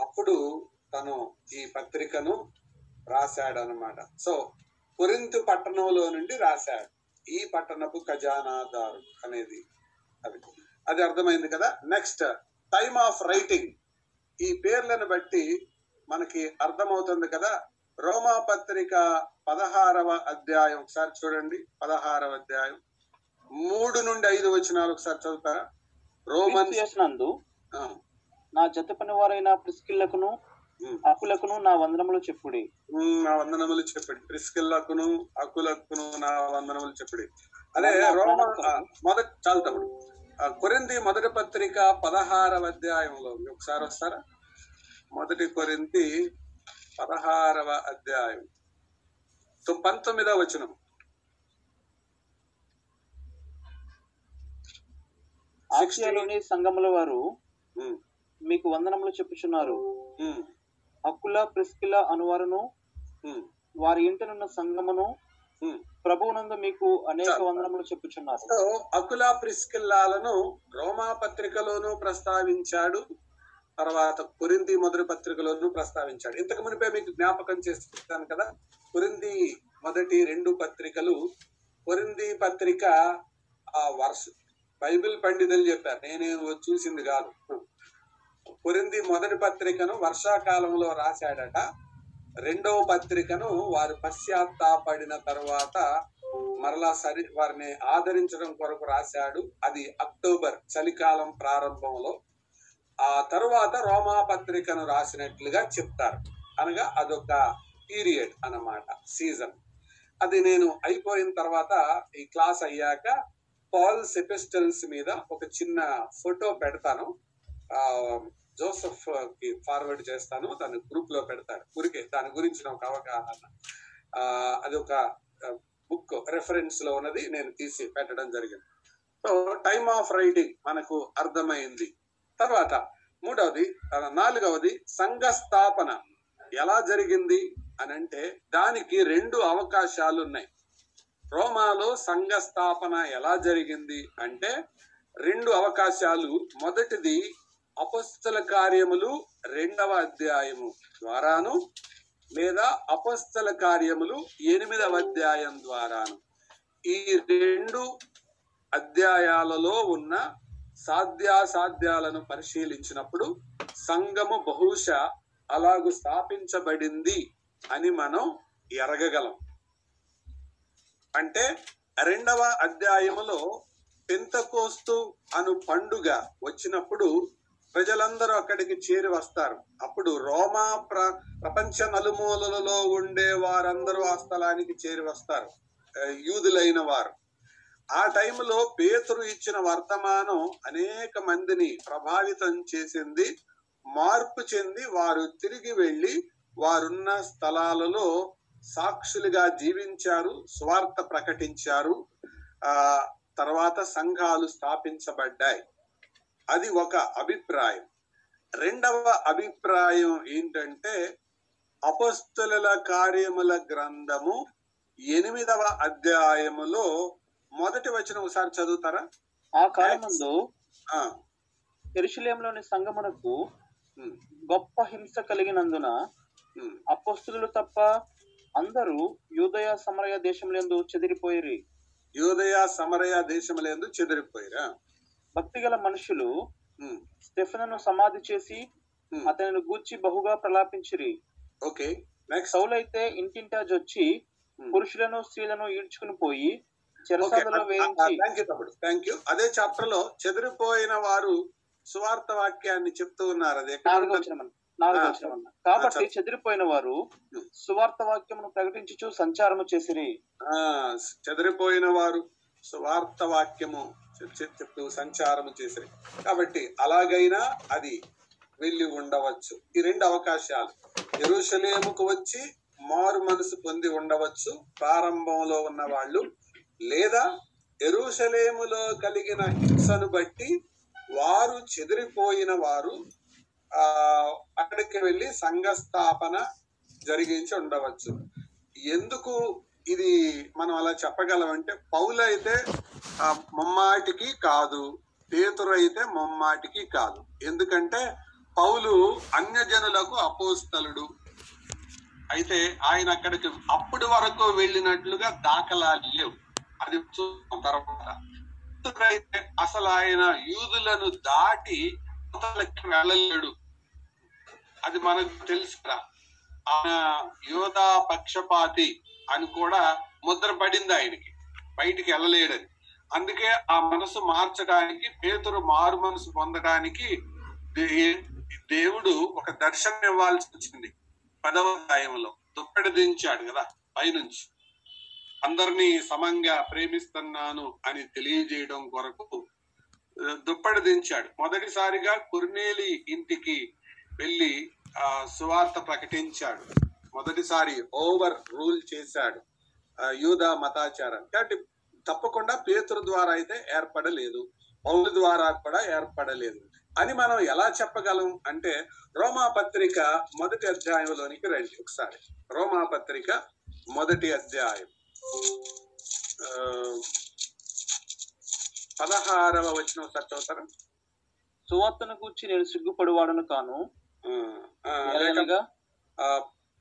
అప్పుడు తను ఈ పత్రికను రాశాడనమాట సో కొరింతు పట్టణంలో నుండి రాశాడు. ఈ పట్టణపు ఖజానాదారు అనేది అది. అది అర్థమైంది కదా? నెక్స్ట్ టైమ్ ఆఫ్ రైటింగ్ ఈ పేర్లను బట్టి మనకి అర్థమవుతుంది కదా. రోమా పత్రిక పదహారవ అధ్యాయం. ఒకసారి చూడండి. పదహారవ అధ్యాయం. మూడు నుండి ఐదు వచనాలు ఒకసారి చదువుతారా? రోమన్ చేసినందు నా జత పని వారైన ప్రిస్కిల్లకును. అకులకును నా వందనములు చెప్పుడి. నా వందనములు చెప్పడి. ప్రిస్కిల్లాకును అకులకును నా వందనములు చెప్పడి. అదే రోమ ఆ, మొదటి చాలు తమ్ముడు ఆ, కొరింది మొదటి పత్రిక పదహారవ అధ్యాయంలో. ఒకసారి వస్తారా? మొదటి కొరింది పదహారవ అధ్యాయం. పంతొమ్మిదవ వచనం. ఆసియాలోని సంఘముల వారు మీకు వందనములు చెప్పుచున్నారు. అకుల ప్రిస్కిల అనువారును వారి ఇంటనున్న సంఘమును. ప్రభువునందు మీకు అనేక. వందనములు చెప్పుచున్నారు సో అకుల ప్రిస్కిల్లాలను రోమా పత్రికలోనూ ప్రస్తావించాడు. తర్వాత కొరింది మొదటి పత్రికలోనూ ప్రస్తావించాడు. ఇంతకు మునిపే మీకు జ్ఞాపకం చేస్తాను కదా? కొరింది మొదటి రెండు పత్రికలు. కొరింది పత్రిక ఆ వర్ష బైబిల్ పండితులు చెప్పారు. నేనేం చూసింది కాదు. కొరింది మొదటి పత్రికను వర్షాకాలంలో రాశాడట. రెండవ పత్రికను వారు పశ్చాత్తాపడిన తర్వాత మరలా సరి వారిని ఆదరించడం కొరకు రాశాడు. అది అక్టోబర్ చలికాలం ప్రారంభంలో. ఆ తరువాత రోమా పత్రికను రాసినట్లుగా చెప్తారు. అనగా అదొక పీరియడ్ అన్నమాట సీజన్. అది నేను అయిపోయిన తర్వాత ఈ క్లాస్ అయ్యాక పాల్ సెపెస్టల్స్ మీద ఒక చిన్న ఫోటో పెడతాను. జోసఫ్కి ఫార్వర్డ్ చేస్తాను దాన్ని గ్రూప్లో పెడతాడు ఊరికే దాని గురించిన ఒక అవగాహన. అది ఒక బుక్ రెఫరెన్స్లో ఉన్నది నేను తీసి పెట్టడం జరిగింది. సో టైమ్ ఆఫ్ రైటింగ్ మనకు అర్థమైంది. తర్వాత మూడవది నాలుగవది సంఘ స్థాపన ఎలా జరిగింది అని అంటే దానికి రెండు అవకాశాలు ఉన్నాయి. రోమాలో సంఘ స్థాపన ఎలా జరిగింది అంటే రెండు అవకాశాలు. మొదటిది అపస్థల కార్యములు రెండవ అధ్యాయము ద్వారాను లేదా అపస్థల కార్యములు ఎనిమిదవ అధ్యాయం ద్వారాను. ఈ రెండు అధ్యాయాలలో ఉన్న సాధ్యాసాధ్యాలను పరిశీలించినప్పుడు సంఘము బహుశా అలాగు స్థాపించబడింది అని మనం ఎరగగలం. అంటే రెండవ అధ్యాయములో పెంతకోస్తు అను పండుగ వచ్చినప్పుడు ప్రజలందరూ అక్కడికి చేరి వస్తారు. అప్పుడు రోమా ప్ర ప్రపంచ నలుమూలలలో ఉండే వారందరూ ఆ స్థలానికి చేరి వస్తారు. యూదులైన వారు. ఆ టైంలో పేతురు ఇచ్చిన వర్తమానం అనేక మందిని ప్రభావితం చేసింది మార్పు చెంది వారు తిరిగి వెళ్ళి వారున్న స్థలాలలో సాక్షులుగా జీవించారు స్వార్థ ప్రకటించారు. ఆ తర్వాత సంఘాలు స్థాపించబడ్డాయి. అది ఒక అభిప్రాయం. రెండవ అభిప్రాయం ఏంటంటే అపస్తుల కార్యముల గ్రంథము ఎనిమిదవ అధ్యాయములో మొదటి వచనం ఒకసారి చదువుతారా? ఆ కాలమందు ఎరుషులేంలోని సంగమునకు గొప్ప హింస కలిగినందున అపోస్తులు తప్ప అందరూ యూదయ సమరయ దేశములందు చెదిరిపోయిరి. యూదయ సమరయ దేశములందు చెదిరిపోయిరా? భక్తి గల మనుషులు స్టెఫెనను సమాధి చేసి అతనిని గూర్చి బహుగా ప్రలాపించిరి ఓకే సౌలైతే ఇంటింటా జొచ్చి. పురుషులను స్త్రీలను ఈడ్చుకుని పోయి చెరసాలలో వేయించి థ్యాంక్ యూ అదే చాప్టర్లో చెదిరిపోయిన వారు సువార్త వాక్యాన్ని చెప్తూ ఉన్నారు అది. కాబట్టి. చెదిరిపోయిన వారు. సువార్త వాక్యమును ప్రకటించుచు సంచారము చేసిరి ఆ చెదిరిపోయిన వారు సువార్త వాక్యము చెప్తూ సంచారము చేసిరి. కాబట్టి అలాగైనా అది వెళ్ళి ఉండవచ్చు. ఈ రెండు అవకాశాలు. ఎరుషలేముకు వచ్చి మారు మనసు పొంది ఉండవచ్చు ప్రారంభంలో ఉన్న వాళ్ళు. లేదా ఎరుషలేములో కలిగిన హింసను బట్టి వారు చెదిరిపోయిన వారు ఆ అక్కడికి వెళ్ళి సంఘ స్థాపన జరిగించి ఉండవచ్చు. ఎందుకు ఇది మనం అలా చెప్పగలమంటే పౌలు అయితే ఆ, కాదు. పేతురు అయితే మమ్మాటికి కాదు. ఎందుకంటే పౌలు అన్యజనులకు అపోస్తలుడు. అయితే ఆయన అక్కడికి అప్పటి వరకు వెళ్ళినట్లుగా దాఖలాలు లేవు. అది చూసిన తర్వాత అయితే అసలు ఆయన యూదులను దాటి అవతలకి వెళ్ళలేడు. అది మనకు తెలుసురా ఆయన యోధా పక్షపాతి. అని కూడా ముద్ర పడింది ఆయనకి. బయటికి వెళ్ళలేడని అందుకే ఆ మనసు మార్చడానికి పేతురు మారు మనసు పొందడానికి దేవుడు ఒక దర్శనం ఇవ్వాల్సి వచ్చింది. పదవ అధ్యాయంలో దుప్పటి దించాడు కదా పైనుంచి. అందరినీ సమంగా ప్రేమిస్తున్నాను అని తెలియజేయడం కొరకు దుప్పటి దించాడు. మొదటిసారిగా కుర్నేలి ఇంటికి వెళ్ళి ఆ సువార్త ప్రకటించాడు. మొదటిసారి ఓవర్ రూల్ చేశాడు. యూదా మతాచారం. కాబట్టి తప్పకుండా పేతురు ద్వారా అయితే ఏర్పడలేదు. పౌలు ద్వారా కూడా ఏర్పడలేదు. అని మనం ఎలా చెప్పగలం అంటే రోమా పత్రిక మొదటి అధ్యాయంలోనికి రండి ఒకసారి. రోమా పత్రిక మొదటి అధ్యాయం. పదహారవ వచ్చిన చదువుతారా సువార్తను గూర్చి నేను సిగ్గుపడివాడను కాను.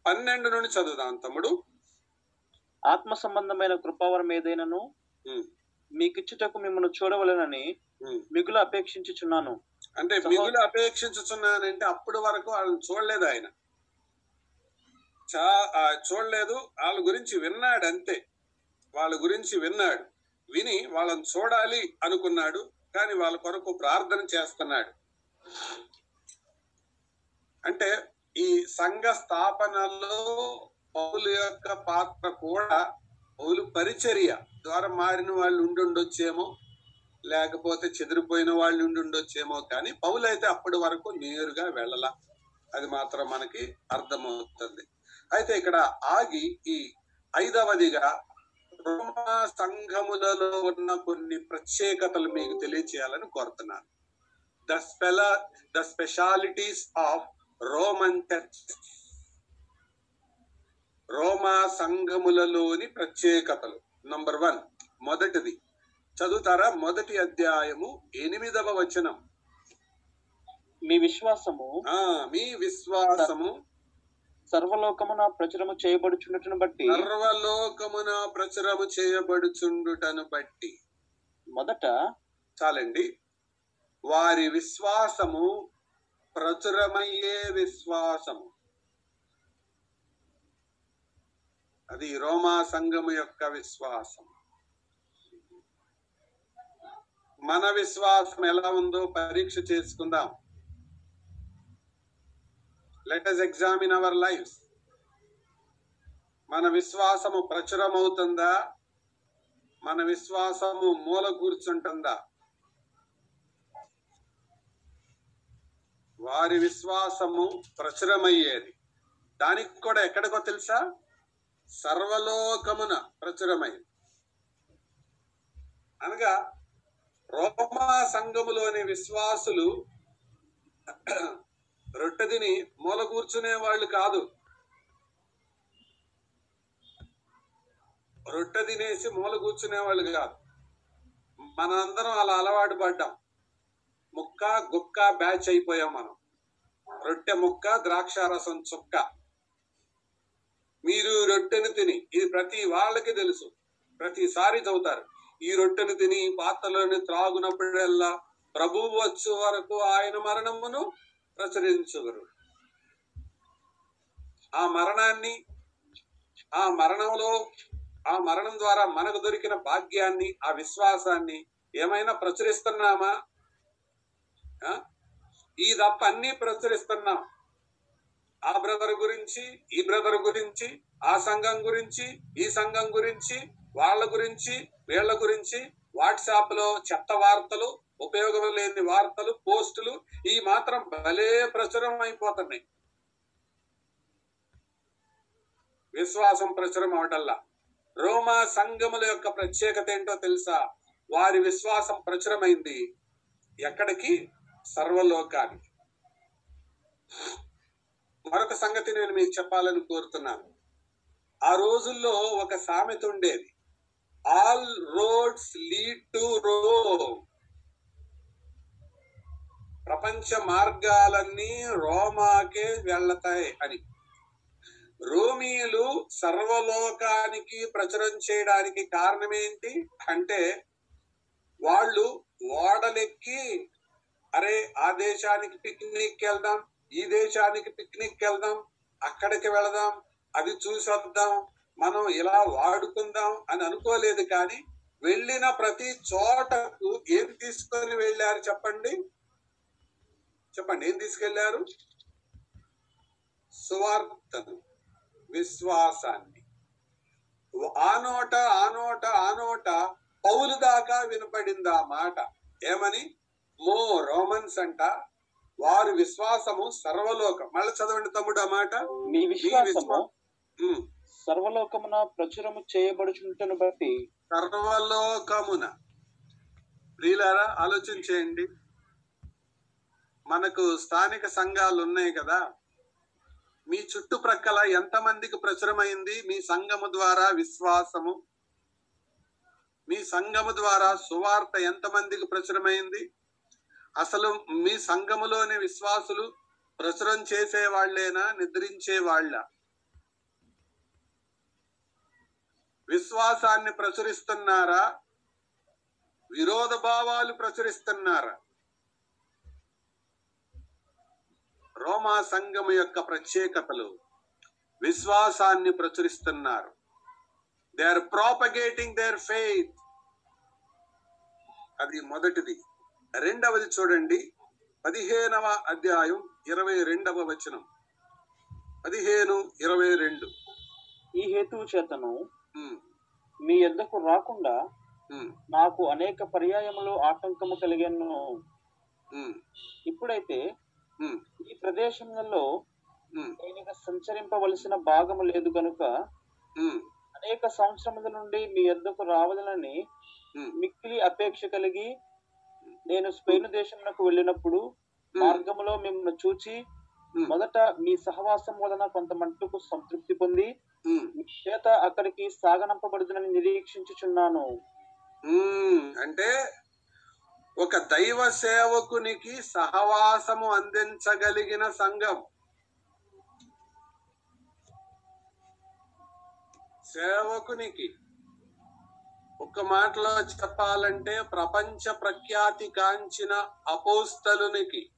పన్నెండు నుండి చదువుదాం తమ్ముడు. ఆత్మ సంబంధమైన కృపావరం ఏదైనను మీకిచ్చుటకు మిమ్మల్ని చూడవలెనని. మిగులు అపేక్షించుచున్నాను. అంటే మిగులు అపేక్షించుతున్నానంటే అప్పటి వరకు వాళ్ళని చూడలేదు ఆయన. చా చూడలేదు. వాళ్ళ గురించి విన్నాడు అంతే. వాళ్ళ గురించి విన్నాడు. విని వాళ్ళని చూడాలి అనుకున్నాడు. కానీ వాళ్ళ కొరకు ప్రార్థన చేస్తున్నాడు. అంటే ఈ సంఘ స్థాపనలో పౌలు యొక్క పాత్ర కూడా పౌలు పరిచర్య ద్వారా మారిన వాళ్ళు ఉండుండొచ్చేమో లేకపోతే చెదిరిపోయిన వాళ్ళు ఉండుండొచ్చేమో కానీ పౌలు అయితే అప్పటి వరకు నేరుగా వెళ్ళలా. అది మాత్రం మనకి అర్థమవుతుంది. అయితే ఇక్కడ ఆగి ఈ ఐదవదిగా రోమా సంఘములలో ఉన్న కొన్ని ప్రత్యేకతలు మీకు తెలియచేయాలని కోరుతున్నాను. The spell the specialities of Roman church రోమా సంఘములలోని ప్రత్యేకతలు. నంబర్ వన్ మొదటిది. చదువుతారా? మొదటి అధ్యాయము ఎనిమిదవ వచనం. మీ విశ్వాసము మీ విశ్వాసము సర్వలోకమున ప్రచురము చేయబడుచున్నట్టును బట్టి సర్వలోకమున ప్రచురము చేయబడుచుండుటను బట్టి. మొదట చాలండి. వారి విశ్వాసము ప్రచురమయ్యే విశ్వాసము. అది రోమా సంఘము యొక్క విశ్వాసం మన విశ్వాసం ఎలా ఉందో పరీక్ష చేసుకుందాం. Let us examine our life మన విశ్వాసము ప్రచురమవుతుందా? మన విశ్వాసము మూల కూర్చుంటుందా వారి విశ్వాసము ప్రచురమయ్యేది. దానికి కూడా ఎక్కడికో తెలుసా? సర్వలోకమున ప్రచురమైంది. అనగా రోమా సంఘములోని విశ్వాసులు రొట్టె తిని మూల కూర్చునే వాళ్ళు కాదు. రొట్టె తినేసి మూల కూర్చునే వాళ్ళు కాదు. మనందరం అలా అలవాటు పడ్డాం. ముక్క గుక్క బ్యాచ్ అయిపోయాం మనం. రొట్టె ముక్క ద్రాక్ష రసం చుక్క. మీరు రొట్టెను తిని ఇది ప్రతి వాళ్ళకి తెలుసు. ప్రతిసారి చదువుతారు. ఈ రొట్టెను తిని పాత్రలోని త్రాగునప్పుడల్లా ప్రభువు వచ్చు వరకు ఆయన మరణమును ప్రచురించుదురు. ఆ మరణాన్ని ఆ మరణంలో ఆ మరణం ద్వారా మనకు దొరికిన భాగ్యాన్ని ఆ విశ్వాసాన్ని ఏమైనా ప్రచురిస్తున్నామా? ఈ తప్ప అన్ని ప్రచురిస్తున్నాం. ఆ బ్రదర్ గురించి ఈ బ్రదర్ గురించి ఆ సంఘం గురించి ఈ సంఘం గురించి వాళ్ళ గురించి వీళ్ళ గురించి వాట్సాప్లో చెత్త వార్తలు ఉపయోగం లేని వార్తలు పోస్టులు ఈ మాత్రం భలే ప్రచురం అయిపోతున్నాయి. విశ్వాసం ప్రచురం అవటల్లా రోమా సంఘముల యొక్క ప్రత్యేకత ఏంటో తెలుసా? వారి విశ్వాసం ప్రచురమైంది. ఎక్కడికి? సర్వలోకానికి మరొక సంగతి నేను మీకు చెప్పాలని కోరుతున్నాను. ఆ రోజుల్లో ఒక సామెత ఉండేది. All roads lead to Rome ప్రపంచ మార్గాలన్నీ రోమాకే వెళ్ళతాయి అని. రోమీయులు సర్వలోకానికి ప్రచురం చేయడానికి కారణం ఏంటి అంటే వాళ్ళు ఓడలెక్కి అరే ఆ దేశానికి పిక్నిక్ వెళ్దాం ఈ దేశానికి పిక్నిక్ వెళ్దాం అక్కడికి వెళదాం అది చూసి వద్దాం మనం ఇలా వాడుకుందాం అని అనుకోలేదు కానీ వెళ్ళిన ప్రతి చోటకు ఏం తీసుకొని వెళ్ళారు చెప్పండి? చెప్పండి ఏం తీసుకెళ్ళారు సువార్తను విశ్వాసాన్ని. ఆనోట ఆనోట ఆనోట పౌలు దాకా వినపడింది ఆ మాట. ఏమని? మో రోమన్స్ అంట వారి విశ్వాసము సర్వలోకం. మళ్ళీ చదవండి తమ్ముడు ఆ మాట. మీ విశ్వాసము. సర్వలోకమున ప్రచురము చేయబడుచుంటను బట్టి. సర్వలోకమున. ప్రియులారా ఆలోచన చేయండి. మనకు స్థానిక సంఘాలు ఉన్నాయి కదా. మీ చుట్టుప్రక్కల ఎంతమందికి ప్రచురమైంది? మీ సంఘము ద్వారా విశ్వాసము. మీ సంఘము ద్వారా సువార్త ఎంతమందికి ప్రచురమైంది? అసలు మీ సంఘములోని విశ్వాసులు ప్రచురం చేసే వాళ్ళేనా నిద్రించే వాళ్ళ విశ్వాసాన్ని ప్రచురిస్తున్నారా? విరోధ భావాలు ప్రచురిస్తున్నారా? రోమా సంఘము యొక్క ప్రత్యేకతలు విశ్వాసాన్ని ప్రచురిస్తున్నారు. They are propagating their faith అది మొదటిది. రెండవది చూడండి. పదిహేనవ అధ్యాయం ఇరవై రెండవ వచనం. పదిహేను ఇరవై రెండు. ఈ హేతువు చేతను మీ యొద్దకు రాకుండా నాకు అనేక పర్యాయములు ఆటంకము కలిగాను. ఇప్పుడైతే ఈ ప్రదేశములలో ఉమ్, నేను సంచరింపవలసిన భాగము లేదు కనుక అనేక సంవత్సరముల నుండి మీ యొద్దకు రావాలని ఉమ్, మిక్కిలి అపేక్ష కలిగి నేను స్పెయిన్ దేశమునకు వెళ్ళినప్పుడు మార్గములో మిమ్మల్ని చూచి మొదట మీ సహవాసం వలన కొంత మట్టుకు సంతృప్తి పొంది చేత అక్కడికి సాగనంపబడుతుందని నిరీక్షించుచున్నాను. అంటే ఒక దైవ సేవకునికి సహవాసము అందించగలిగిన సంఘం. సేవకునికి. ఒక మాటలో చెప్పాలంటే ప్రపంచ ప్రఖ్యాతి కాంచిన అపోస్తలునికి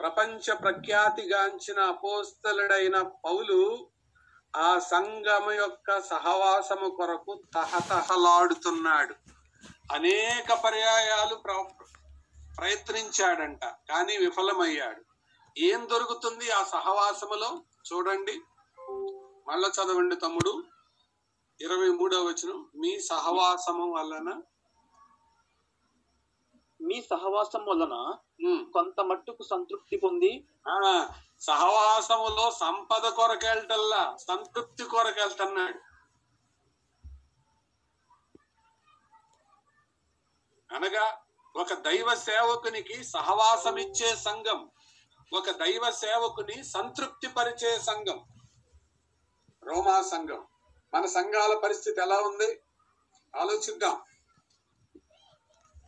ప్రపంచ ప్రఖ్యాతిగాంచిన అపోస్తలుడైన పౌలు ఆ సంఘము యొక్క సహవాసము కొరకు తహతహలాడుతున్నాడు. అనేక పర్యాయాలు ప్ర- ప్రయత్నించాడంట కానీ విఫలమయ్యాడు. ఏం దొరుకుతుంది ఆ సహవాసములో? చూడండి. మళ్ళా చదవండి తమ్ముడు. ఇరవై మూడవ వచనం మీ సహవాసము వలన? మీ సహవాసం వలన కొంత మట్టుకు సంతృప్తి పొంది? ఆ సహవాసములో సంపద కొరకెళ్తల్లా సంతృప్తి కొరకెళ్తున్నాడు అనగా ఒక దైవ సేవకునికి సహవాసమిచ్చే సంఘం ఒక దైవ సేవకుని సంతృప్తి పరిచే సంఘం రోమా సంఘం. మన సంఘాల పరిస్థితి ఎలా ఉంది? ఆలోచిద్దాం.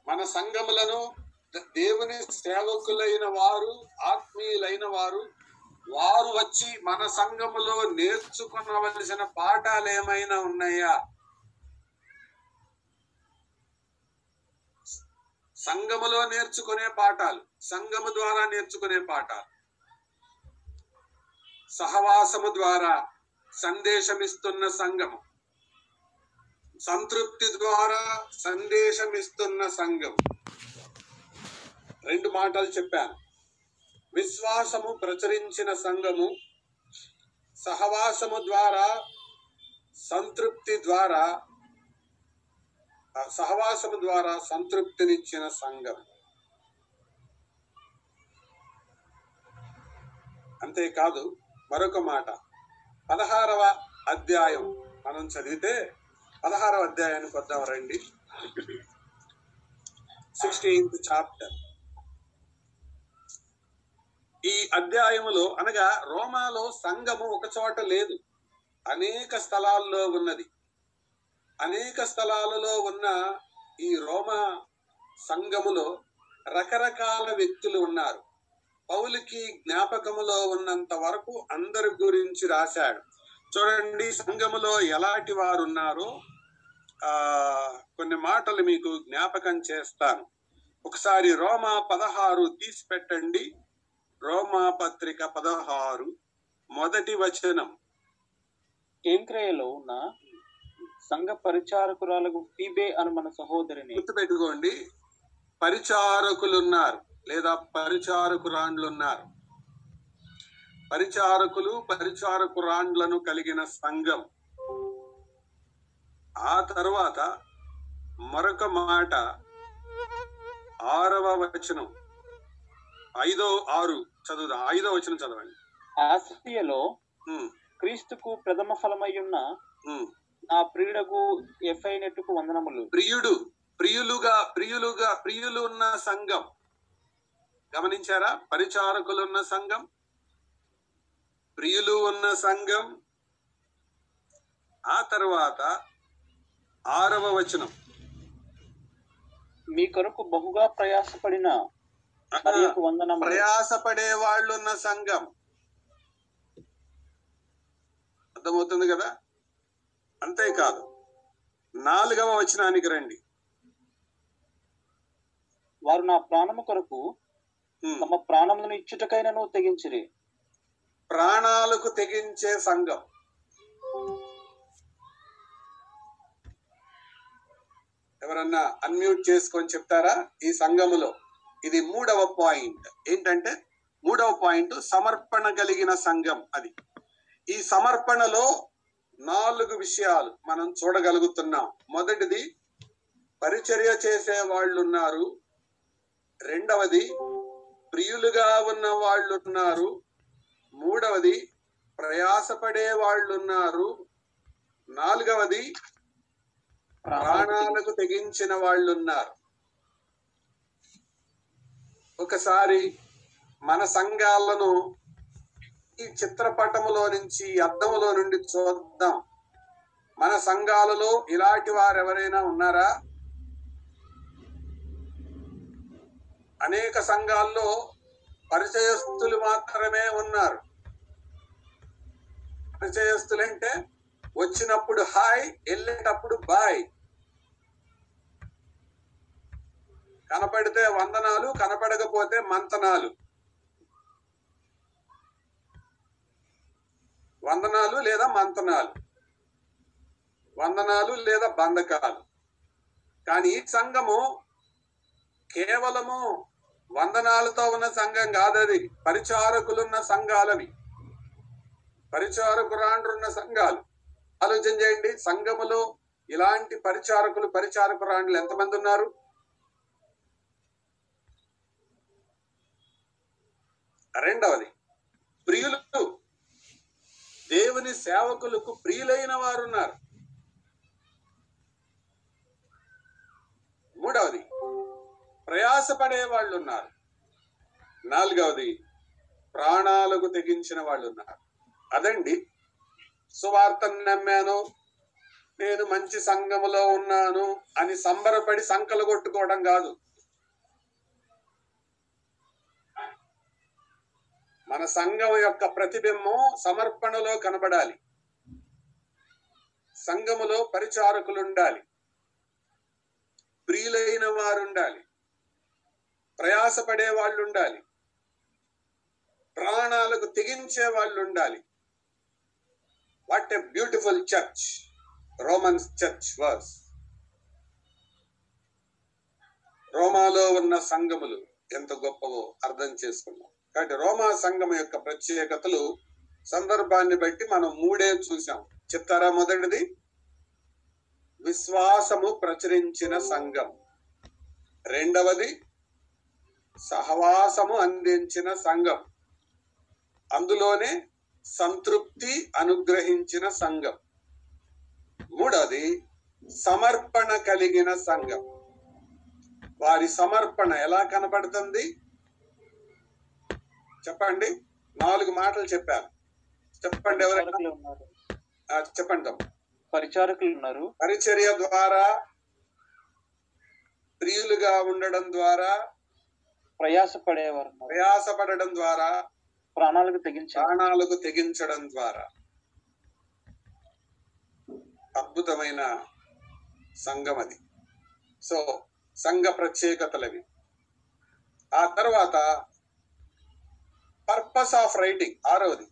మన సంఘములను దేవుని సేవకులైన వారు ఆత్మీయులైన వారు వారు వచ్చి మన సంఘములో నేర్చుకునవలసిన పాఠాలు ఏమైనా ఉన్నాయా? సంఘములో నేర్చుకునే పాఠాలు సంఘము ద్వారా నేర్చుకునే పాఠాలు. సహవాసము ద్వారా సందేశమిస్తున్న సంఘము సంతృప్తి ద్వారా సందేశమిస్తున్న సంఘం రెండు మాటలు చెప్పాను. విశ్వాసము ప్రచురించిన సంఘము సహవాసము ద్వారా సంతృప్తి ద్వారా సహవాసము ద్వారా సంతృప్తినిచ్చిన సంఘం అంతేకాదు మరొక మాట. పదహారవ అధ్యాయం. మనం చదివితే పదహారవ అధ్యాయానికి వద్దాం రండి. సిక్స్టీన్త్ చాప్టర్ ఈ అధ్యాయములో అనగా రోమాలో సంఘము ఒక చోట లేదు. అనేక స్థలాల్లో ఉన్నది. అనేక స్థలాలలో ఉన్న ఈ రోమా సంఘములో రకరకాల వ్యక్తులు ఉన్నారు. పౌలుకి జ్ఞాపకములో ఉన్నంత వరకు అందరి గురించి రాశాడు. చూడండి సంఘములో ఎలాంటి వారు ఉన్నారో ఆ కొన్ని మాటలు మీకు జ్ఞాపకం చేస్తాను. ఒకసారి రోమా పదహారు తీసి పెట్టండి రోమా పత్రిక పదహారు మొదటి వచనం. కేంక్రయలో ఉన్న సంఘ పరిచారకురాలకు ఫీబే అను మన సహోదరిని గుర్తుపెట్టుకోండి పరిచారకులు ఉన్నారు. లేదా పరిచారకురాండ్లు ఉన్నారు పరిచారకులు పరిచారకురాండ్లను కలిగిన సంఘం. ఆ తర్వాత మరొక మాట ఆరవ వచనం. ఐదో ఆరు చదువుదాం? ఐదో వచనం చదవండి. ఆసియలో క్రీస్తుకు ప్రథమ ఫలమయ్యున్న. నా ప్రియుడకు ఎఫ్ఐనెట్టుకు వందనములు. ప్రియుడు ప్రియులుగా ప్రియులుగా ప్రియులు ఉన్న సంఘం. గమనించారా? పరిచారకులు ఉన్న సంఘం ప్రియులు ఉన్న సంఘం. ఆ తర్వాత ఆరవ వచనం. మీ కొరకు బహుగా ప్రయాసపడిన ప్రయాసపడే వాళ్ళు ఉన్న సంఘం. అర్థమవుతుంది కదా? అంతేకాదు. నాలుగవ వచనానికి రండి. వారు నా ప్రాణము కొరకు. తమ ప్రాణములను ఇచ్చుటకైనను తెగించిరి. ప్రాణాలకు తెగించే సంఘం. ఎవరన్నా అన్మ్యూట్ చేసుకొని చెప్తారా? ఈ సంఘములో ఇది మూడవ పాయింట్. ఏంటంటే మూడవ పాయింట్ సమర్పణ కలిగిన సంఘం అది. ఈ సమర్పణలో నాలుగు విషయాలు మనం చూడగలుగుతున్నాం. మొదటిది పరిచర్య చేసే వాళ్ళు ఉన్నారు రెండవది ప్రియులుగా ఉన్న వాళ్ళు ఉన్నారు మూడవది ప్రయాసపడే వాళ్ళు ఉన్నారు నాలుగవది ప్రాణాలకు తెగించిన వాళ్ళు ఉన్నారు ఒకసారి మన సంఘాలను ఈ చిత్రపటములో నుంచి అద్దంలో అద్దములో నుండి చూద్దాం. మన సంఘాలలో ఇలాంటి వారు ఎవరైనా ఉన్నారా? అనేక సంఘాల్లో పరిచయస్తులు మాత్రమే ఉన్నారు. పరిచయస్తులంటే వచ్చినప్పుడు హాయ్ వెళ్ళేటప్పుడు బాయ్. కనపడితే వందనాలు కనపడకపోతే మంతనాలు. వందనాలు లేదా మంతనాలు? వందనాలు లేదా బంధకాలు? కానీ ఈ సంఘము కేవలము వందనాలతో ఉన్న సంఘం కాదది. పరిచారకులున్న సంఘాలవి పరిచారకురాండ్రున్న సంఘాలు. ఆలోచన చేయండి. సంఘములో ఇలాంటి పరిచారకులు పరిచారకురాండ్రులు ఎంతమంది ఉన్నారు? రెండవది ప్రియులు. దేవుని సేవకులకు ప్రియులైన వారు ఉన్నారు మూడవది ప్రయాసపడే వాళ్ళు ఉన్నారు నాలుగవది ప్రాణాలకు తెగించిన వాళ్ళు ఉన్నారు అదండి సువార్తను నమ్మాను నేను మంచి సంఘములో ఉన్నాను అని సంబరపడి సంకలు కొట్టుకోవడం కాదు. మన సంఘం యొక్క ప్రతిబింబం సమర్పణలో కనబడాలి. సంఘములో పరిచారకులు ఉండాలి ప్రియులైన వారు ఉండాలి ప్రయాసపడే వాళ్ళు ఉండాలి ప్రాణాలకు తెగించే వాళ్ళు ఉండాలి what a beautiful church Romans church was రోమాలో ఉన్న సంఘములు ఎంత గొప్పవో అర్థం చేసుకున్నాం. కాబట్టి రోమా సంఘం యొక్క ప్రత్యేకతలు సందర్భాన్ని బట్టి మనం మూడే చూసాం చెప్తారా మొదటిది? విశ్వాసము ప్రచురించిన సంఘం. రెండవది సహవాసము అందించిన సంఘం. అందులోనే సంతృప్తి అనుగ్రహించిన సంఘం. మూడవది సమర్పణ కలిగిన సంఘం. వారి సమర్పణ ఎలా కనబడుతుంది చెప్పండి. నాలుగు మాటలు చెప్పాను చెప్పండి ఆ, చెప్పండి. పరిచారకులు ఉన్నారు. పరిచర్య ద్వారా ప్రియులుగా ఉండడం ద్వారా ప్రయాసపడేవారు ప్రయాసపడడం ద్వారా ప్రాణాలకు తెగించారు. ప్రాణాలకు తెగించడం ద్వారా అద్భుతమైన సంఘం అది. సో సంఘ ప్రత్యేకతలవి. ఆ తర్వాత పర్పస్ ఆఫ్ రైటింగ్ ఆరవది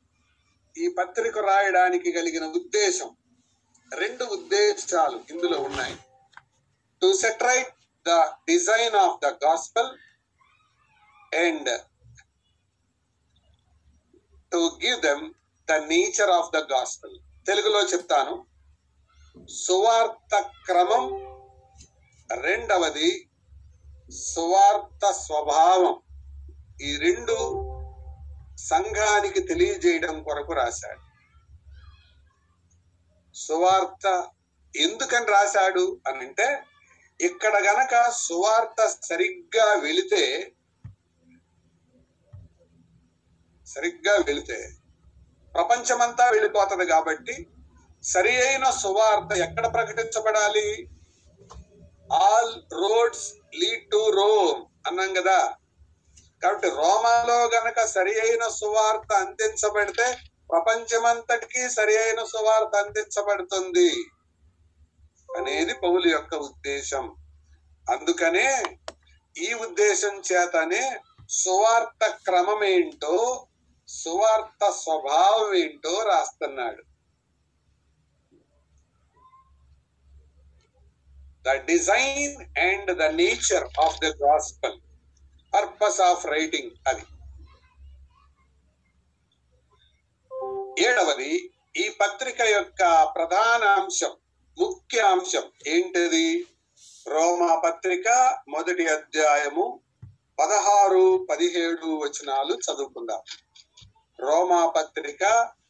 ఈ పత్రిక రాయడానికి కలిగిన ఉద్దేశం. రెండు ఉద్దేశాలు ఇందులో ఉన్నాయి. To set right the design of the gospel and to give them the nature of the gospel తెలుగులో చెప్తాను. సువార్త క్రమం రెండవది సువార్త స్వభావం. ఈ రెండు సంఘానికి తెలియజేయడం కొరకు రాశాడు. సువార్త ఎందుకని రాశాడు అని అంటే ఇక్కడ గనక సువార్త సరిగ్గా వెళితే సరిగ్గా వెళితే ప్రపంచమంతా వెళ్ళిపోతుంది కాబట్టి సరి అయిన సువార్త ఎక్కడ ప్రకటించబడాలి? All roads lead to Rome అన్నాం కదా. కాబట్టి రోమాలో గనక సరి అయిన సువార్త అందించబడితే ప్రపంచమంతటికీ సరి అయిన సువార్త అందించబడుతుంది అనేది పౌలు యొక్క ఉద్దేశం. అందుకనే ఈ ఉద్దేశం చేతనే సువార్త క్రమం ఏంటో సువార్త స్వభావం ఏంటో రాస్తున్నాడు. The design and the nature of the gospel purpose of writing అది. ఏడవది ఈ పత్రిక యొక్క ప్రధాన అంశం ముఖ్య అంశం ఏంటిది? రోమా పత్రిక మొదటి అధ్యాయము పదహారు పదిహేడు వచనాలు చదువుకుందాం. రోమా పత్రిక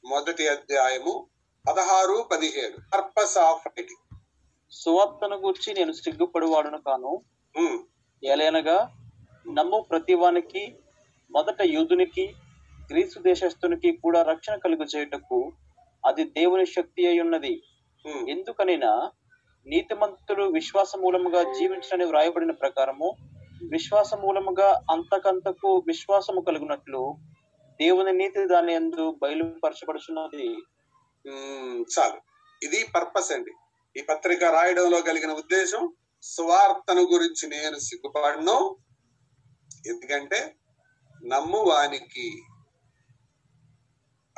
మొదటి అధ్యాయము పదహారు పదిహేడు. పర్పస్ ఆఫ్ రైటింగ్ సువార్తను గూర్చి నేను సిగ్గుపడువాడును కాను. ఏలైనగా నమ్ము ప్రతివానికి మొదట యూదునికి గ్రీసు దేశస్థునికి కూడా రక్షణ కలుగు చేయుటకు అది దేవుని శక్తి అయి ఉన్నది. ఎందుకనైనా నీతిమంతుడు విశ్వాస మూలముగా జీవించడని వ్రాయబడిన ప్రకారము విశ్వాస మూలముగా అంతకంతకు విశ్వాసము కలుగునట్లు దేవుని నీతి దాని ఎందు బయలుపరచబడుచున్నది. చాలు. ఇది పర్పస్ అండి. ఈ పత్రిక రాయడంలో కలిగిన ఉద్దేశం స్వార్థను గురించి నేను సిగ్గుపడను. ఎందుకంటే నమ్మువానికి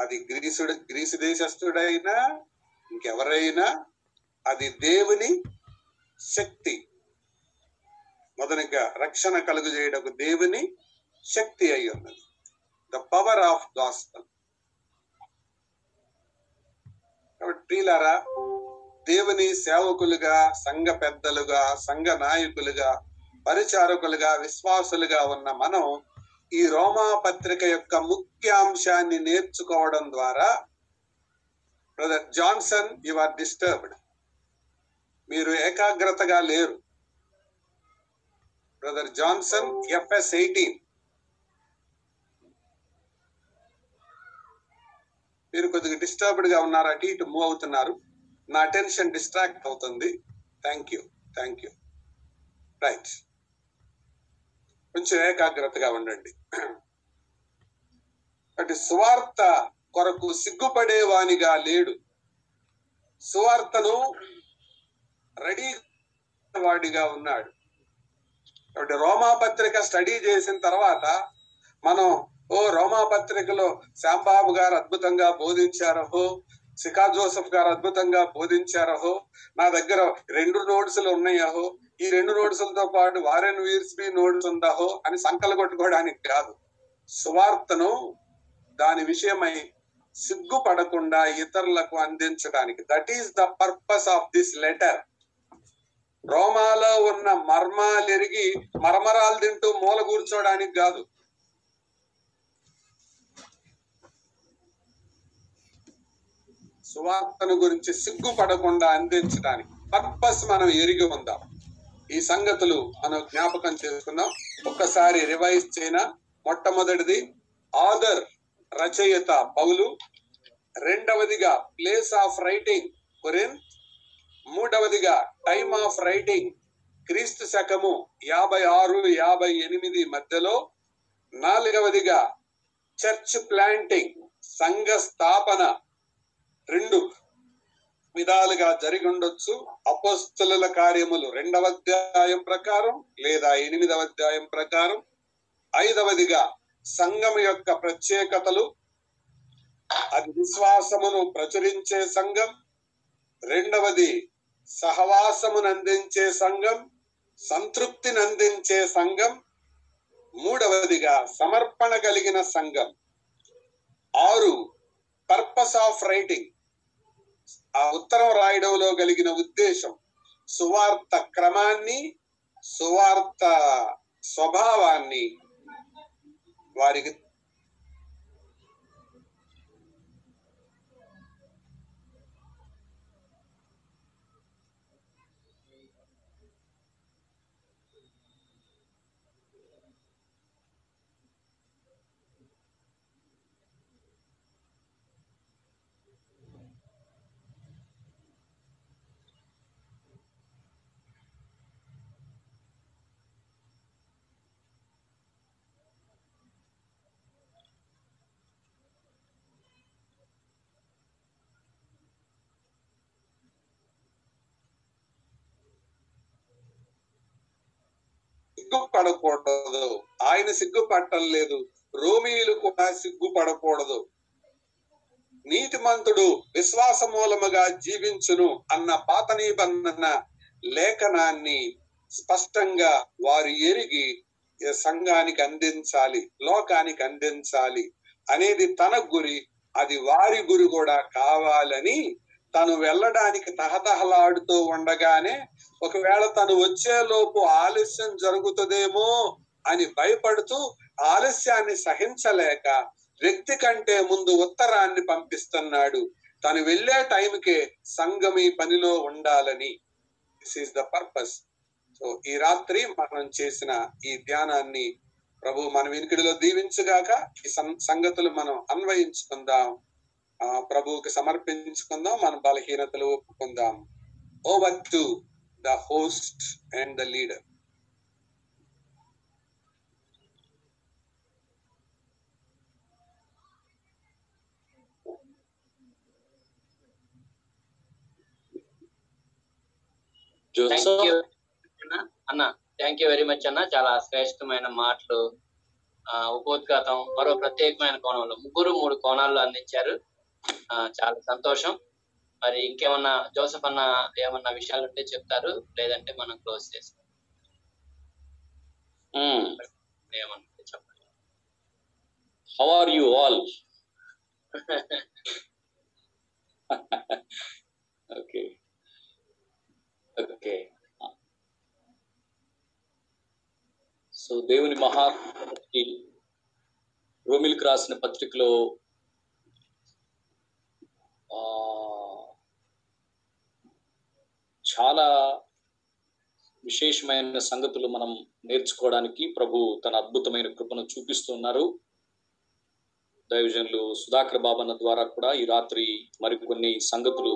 అది గ్రీసుడు గ్రీసు దేశస్థుడైనా ఇంకెవరైనా అది దేవుని శక్తి. మొదటిగా రక్షణ కలుగు చేయడకు దేవుని శక్తి అయి ఉన్నది. ద పవర్ ఆఫ్ గాస్పల్ కాబట్టి ప్రియులారా దేవుని సేవకులుగా సంఘ పెద్దలుగా సంఘ నాయకులుగా పరిచారకులుగా విశ్వాసులుగా ఉన్న మనం ఈ రోమా పత్రిక యొక్క ముఖ్య అంశాన్ని నేర్చుకోవడం ద్వారా brother Johnson you are disturbed. మీరు ఏకాగ్రతగా లేరు. Brother Johnson F S eighteen. మీరు కొద్దిగా డిస్టర్బ్డ్గా ఉన్నారు అటు ఇటు మూవ్ అవుతున్నారు. నా అటెన్షన్ డిస్ట్రాక్ట్ అవుతుంది. Thank you thank you right కొంచెం ఏకాగ్రతగా ఉండండి. అటు సువార్త కొరకు సిగ్గుపడేవానిగా లేడు. సువార్తను రెడీ వాడిగా ఉన్నాడు. కాబట్టి రోమాపత్రిక స్టడీ చేసిన తర్వాత మనం ఓ రోమా పత్రికలో శ్యాంబాబు గారు అద్భుతంగా బోధించారహో శిఖా జోసెఫ్ గారు అద్భుతంగా బోధించారహో నా దగ్గర రెండు నోట్సులు ఉన్నాయహో ఈ రెండు నోట్సులతో పాటు వారెన్ వీర్స్బీ నోట్స్ ఉందహో అని సంకలు కొట్టుకోవడానికి కాదు. సువార్తను దాని విషయమై సిగ్గుపడకుండా ఇతరులకు అందించడానికి. That is the purpose of this letter రోమాలో ఉన్న మర్మాలెరిగి మరమరాలు తింటూ మూల కూర్చోడానికి కాదు. సువార్తను గురించి సిగ్గుపడకుండా అందించడానికి పర్పస్ మనం ఎరిగి ఉందాం. ఈ సంగతులు మనం జ్ఞాపకం చేసుకుందాం. ఒక్కసారి రివైజ్ చేయన మొట్టమొదటిది ఆదర్ రచయిత పౌలు. రెండవదిగా ప్లేస్ ఆఫ్ రైటింగ్ కొరిన్ మూడవదిగా టైమ్ ఆఫ్ రైటింగ్ క్రీస్తు శకము యాభై ఆరు యాభై ఎనిమిది మధ్యలో. నాలుగవదిగా చర్చ్ ప్లాంటింగ్ సంఘ స్థాపన రెండు విధాలుగా జరిగి ఉండొచ్చు అపోస్తుల కార్యములు రెండవ అధ్యాయం ప్రకారం లేదా ఎనిమిదవ అధ్యాయం ప్రకారం. ఐదవదిగా సంఘం యొక్క ప్రత్యేకతలు అది విశ్వాసమును ప్రచురించే సంఘం. రెండవది సహవాసమును అందించే సంఘం సంతృప్తిని అందించే సంఘం. మూడవదిగా సమర్పణ కలిగిన సంఘం. ఆరు పర్పస్ ఆఫ్ రైటింగ్ ఆ ఉత్తరం రాయడంలో కలిగిన ఉద్దేశం సువార్త క్రమాన్ని సువార్త స్వభావాన్ని వారికి సిగ్గుపడకూడదు. ఆయన సిగ్గుపడటం లేదు. రోమీలు కూడా సిగ్గుపడకూడదు. నీతిమంతుడు విశ్వాస మూలముగా జీవించును అన్న పాత నిబంధన లేఖనాన్ని స్పష్టంగా వారు ఎరిగి సంఘానికి అందించాలి? లోకానికి అందించాలి? అనేది తన గురి అది వారి గురి కూడా కావాలని తను వెళ్ళడానికి తహతహలాడుతూ ఉండగానే ఒకవేళ తను వచ్చేలోపు ఆలస్యం జరుగుతుందేమో అని భయపడుతూ ఆలస్యాన్ని సహించలేక వ్యక్తి కంటే ముందు ఉత్తరాన్ని పంపిస్తున్నాడు. తను వెళ్ళే టైంకే సంఘం ఈ పనిలో ఉండాలని. This is the purpose so ఈ రాత్రి మనం చేసిన ఈ ధ్యానాన్ని ప్రభు మన వెనుకడిలో దీవించుగాక ఈ సం- సంగతులు మనం అన్వయించుకుందాం. ప్రభువుకి సమర్పించుకుందాం మన బలహీనతలు ఒప్పుకుందాం. Over to the host and the leader. Thank Joseph you అన్న థ్యాంక్ యూ వెరీ మచ్ అన్న. చాలా శ్రేష్టమైన మాటలు ఆ, ఉపోద్ఘాతం మరో ప్రత్యేకమైన కోణంలో ముగ్గురు మూడు కోణాల్లో అందించారు. చాలా సంతోషం. మరి ఇంకేమన్నా జోసఫ్ అన్న ఏమన్నా విషయాలు ఉంటే చెప్తారు? లేదంటే మనం క్లోజ్ చేస్తాం. ఏమన్నా ఉంటే చెప్పండి. How are you all okay okay so దేవుని మహా రోమిల్కి రాసిన పత్రికలో ఆ, చాలా విశేషమైన సంగతులు మనం నేర్చుకోవడానికి ప్రభు తన అద్భుతమైన కృపను చూపిస్తున్నారు. దైవజనులు సుధాకర్ బాబన్న ద్వారా కూడా ఈ రాత్రి మరికొన్ని సంగతులు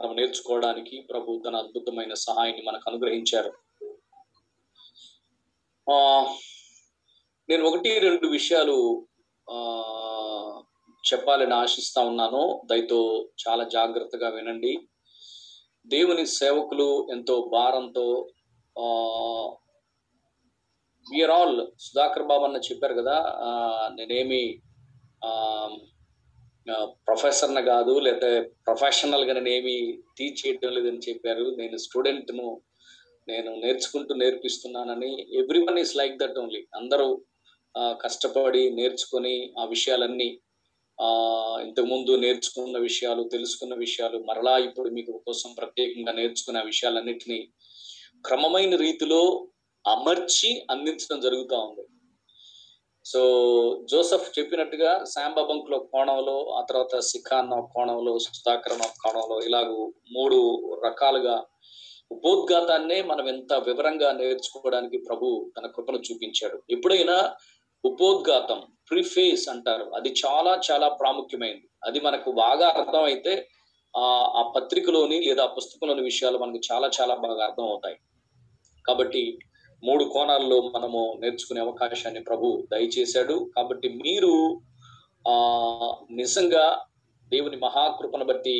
మనం నేర్చుకోవడానికి ప్రభు తన అద్భుతమైన సహాయాన్ని మనకు అనుగ్రహించారు. నేను ఒకటి రెండు విషయాలు చెప్పాలని ఆశిస్తా ఉన్నాను. దయతో చాలా జాగ్రత్తగా వినండి. దేవుని సేవకులు ఎంతో భారంతో వీఆర్ ఆల్ సుధాకర్ బాబు అన్న చెప్పారు కదా నేనేమి ప్రొఫెసర్ని కాదు లేకపోతే ప్రొఫెషనల్గా నేనేమి టీచ్ చేయడం లేదని చెప్పారు. నేను స్టూడెంట్ను నేను నేర్చుకుంటూ నేర్పిస్తున్నానని everyone is like that only అందరూ కష్టపడి నేర్చుకొని ఆ విషయాలన్నీ ఇంతకుముందు నేర్చుకున్న విషయాలు తెలుసుకున్న విషయాలు మరలా ఇప్పుడు మీకు కోసం ప్రత్యేకంగా నేర్చుకున్న విషయాలన్నింటినీ క్రమమైన రీతిలో అమర్చి అందించడం జరుగుతూ ఉంది. సో జోసఫ్ చెప్పినట్టుగా శాంబాబంకుల కోణంలో ఆ తర్వాత శిఖాన్న కోణంలో సుధాకరణ కోణంలో ఇలాగూ మూడు రకాలుగా ఉపోద్ఘాతాన్నే మనం ఎంత వివరంగా నేర్చుకోవడానికి ప్రభు తన కృపను చూపించాడు. ఎప్పుడైనా ఉపోద్ఘాతం ప్రిఫేస్ అంటారు. అది చాలా చాలా ప్రాముఖ్యమైనది అది మనకు బాగా అర్థమైతే ఆ పత్రికలోని లేదా పుస్తకంలోని విషయాలు మనకు చాలా చాలా బాగా అర్థం అవుతాయి కాబట్టి మూడు కోణాల్లో మనము నేర్చుకునే అవకాశాన్ని ప్రభు దయచేశాడు. కాబట్టి మీరు ఆ నిజంగా దేవుని మహాకృపను బట్టి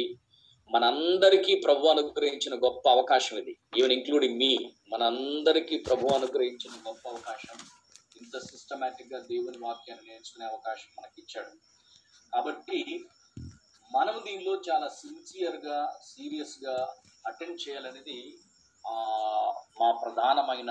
మనందరికీ ప్రభు అనుగ్రహించిన గొప్ప అవకాశం ఇది. ఈవెన్ ఇంక్లూడింగ్ మీ మనందరికీ ప్రభు అనుగ్రహించిన గొప్ప అవకాశం. ఇంత సిస్టమేటిక్గా దేవుని వాక్యాన్ని నేర్చుకునే అవకాశం మనకి ఇచ్చాడు కాబట్టి మనం దీనిలో చాలా సిన్సియర్గా సీరియస్గా అటెండ్ చేయాలనేది మా ప్రధానమైన